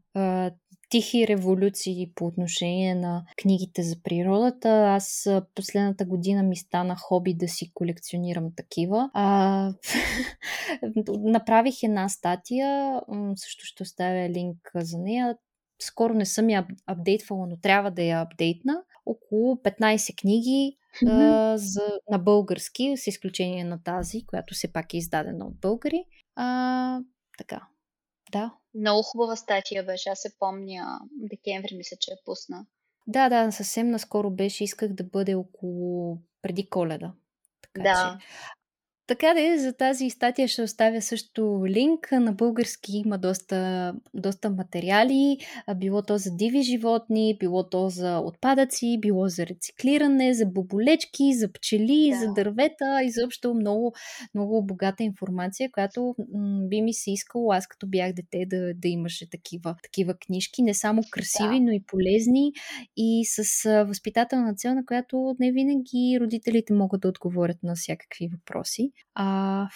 тихи революции по отношение на книгите за природата. Аз последната година ми стана хоби да си колекционирам такива. А, [laughs] направих една статия, също ще оставя линк за нея. Скоро не съм я ап- апдейтвала, но трябва да я апдейтна. Около 15 книги А, за, на български, с изключение на тази, която все пак е издадена от българи. А, така, да. Много хубава статия беше. Аз се помня, декември мисля, че е пусна. Да, да, съвсем наскоро беше. Исках да бъде около преди коледа. Така Да. че. Така да е, за тази статия ще оставя също линк. На български има доста, доста материали. Било то за диви животни, било то за отпадъци, било за рециклиране, за боболечки, за пчели, Да. за дървета. Изобщо много, много богата информация, която м, би ми се искало аз като бях дете да, да имаше такива, такива книжки. Не само красиви, Да. но и полезни и с възпитателна цел, на която не винаги родителите могат да отговорят на всякакви въпроси. А,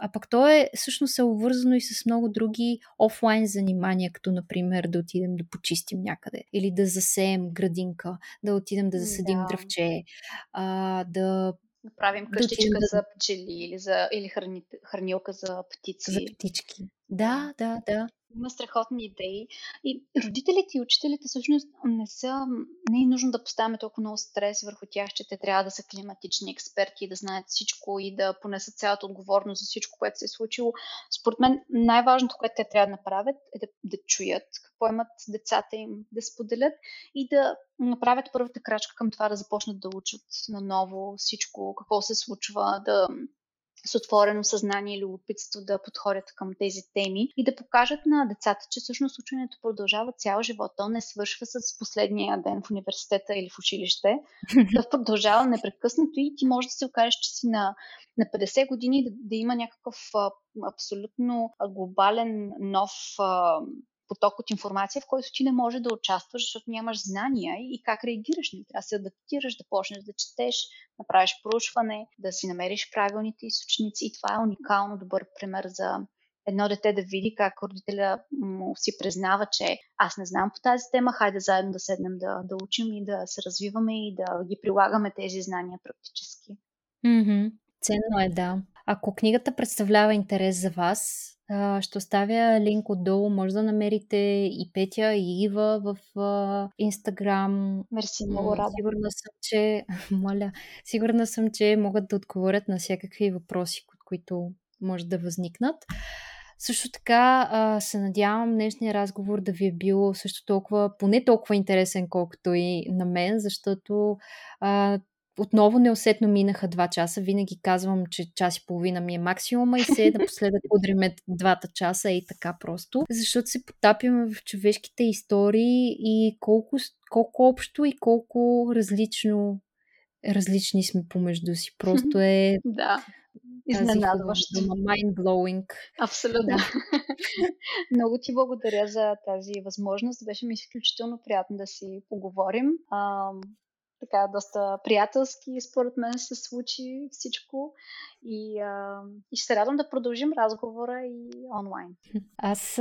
а пък то е всъщност е обвързано и с много други офлайн занимания, като например да отидем да почистим някъде или да засеем градинка, да отидем да засадим Да. дръвче, а, да правим къщичка да- за пчели или, за, или храни, хранилка за птици. за птички. Да, да, да. Има страхотни идеи. И родителите и учителите всъщност не са, не е нужно да поставяме толкова много стрес върху тях, че те трябва да са климатични експерти да знаят всичко и да понесат цялата отговорност за всичко, което се е случило. Според мен най-важното, което те трябва да направят е да, да чуят какво имат децата им, да споделят и да направят първата крачка към това да започнат да учат наново всичко, какво се случва, да с отворено съзнание и любопитство да подходят към тези теми и да покажат на децата, че всъщност ученето продължава цял живот. То не свършва с последния ден в университета или в училище. [laughs] То продължава непрекъснато и ти можеш да се окажеш, че си на, на 50 години да, да има някакъв а, абсолютно глобален нов а, поток от информация, в който ти не можеш да участваш, защото нямаш знания и как реагираш. Не трябва да се адаптираш, да почнеш да четеш, направиш проучване, да си намериш правилните източници. И това е уникално добър пример за едно дете да види как родителя му си признава, че аз не знам по тази тема, хайде заедно да седнем да, да учим и да се развиваме и да ги прилагаме тези знания практически. Mm-hmm. Ценно е, да. Ако книгата представлява интерес за вас, ще оставя линк отдолу. Може да намерите и Петя, и Ива в Инстаграм. Мерси, много рада. Сигурна съм, че, [laughs] моля, сигурна съм, че могат да отговорят на всякакви въпроси, които може да възникнат. Също така се надявам днешния разговор да ви е бил също толкова, поне толкова интересен, колкото и на мен, защото а, отново неусетно минаха два часа. Винаги казвам, че час и половина ми е максимума и се напоследък удриме двата часа и така просто. Защото се потапяме в човешките истории и колко, колко общо и колко различно различни сме помежду си. Просто е... [laughs] да. Изненадващо. Mind blowing. Абсолютно. Да. [laughs] Много ти благодаря за тази възможност. Беше ми изключително приятно да си поговорим така доста приятелски, според мен се случи всичко и, и ще се радвам да продължим разговора и онлайн. Аз,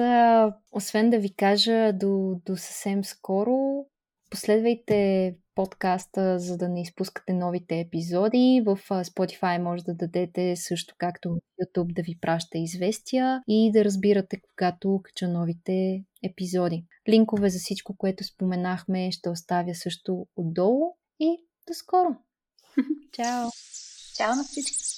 освен да ви кажа до, до съвсем скоро, последвайте подкаста, за да не изпускате новите епизоди. В Spotify може да дадете също както YouTube да ви праща известия и да разбирате когато кача новите епизоди. Линкове за всичко, което споменахме, ще оставя също отдолу и до скоро! [laughs] Чао! Чао на всички!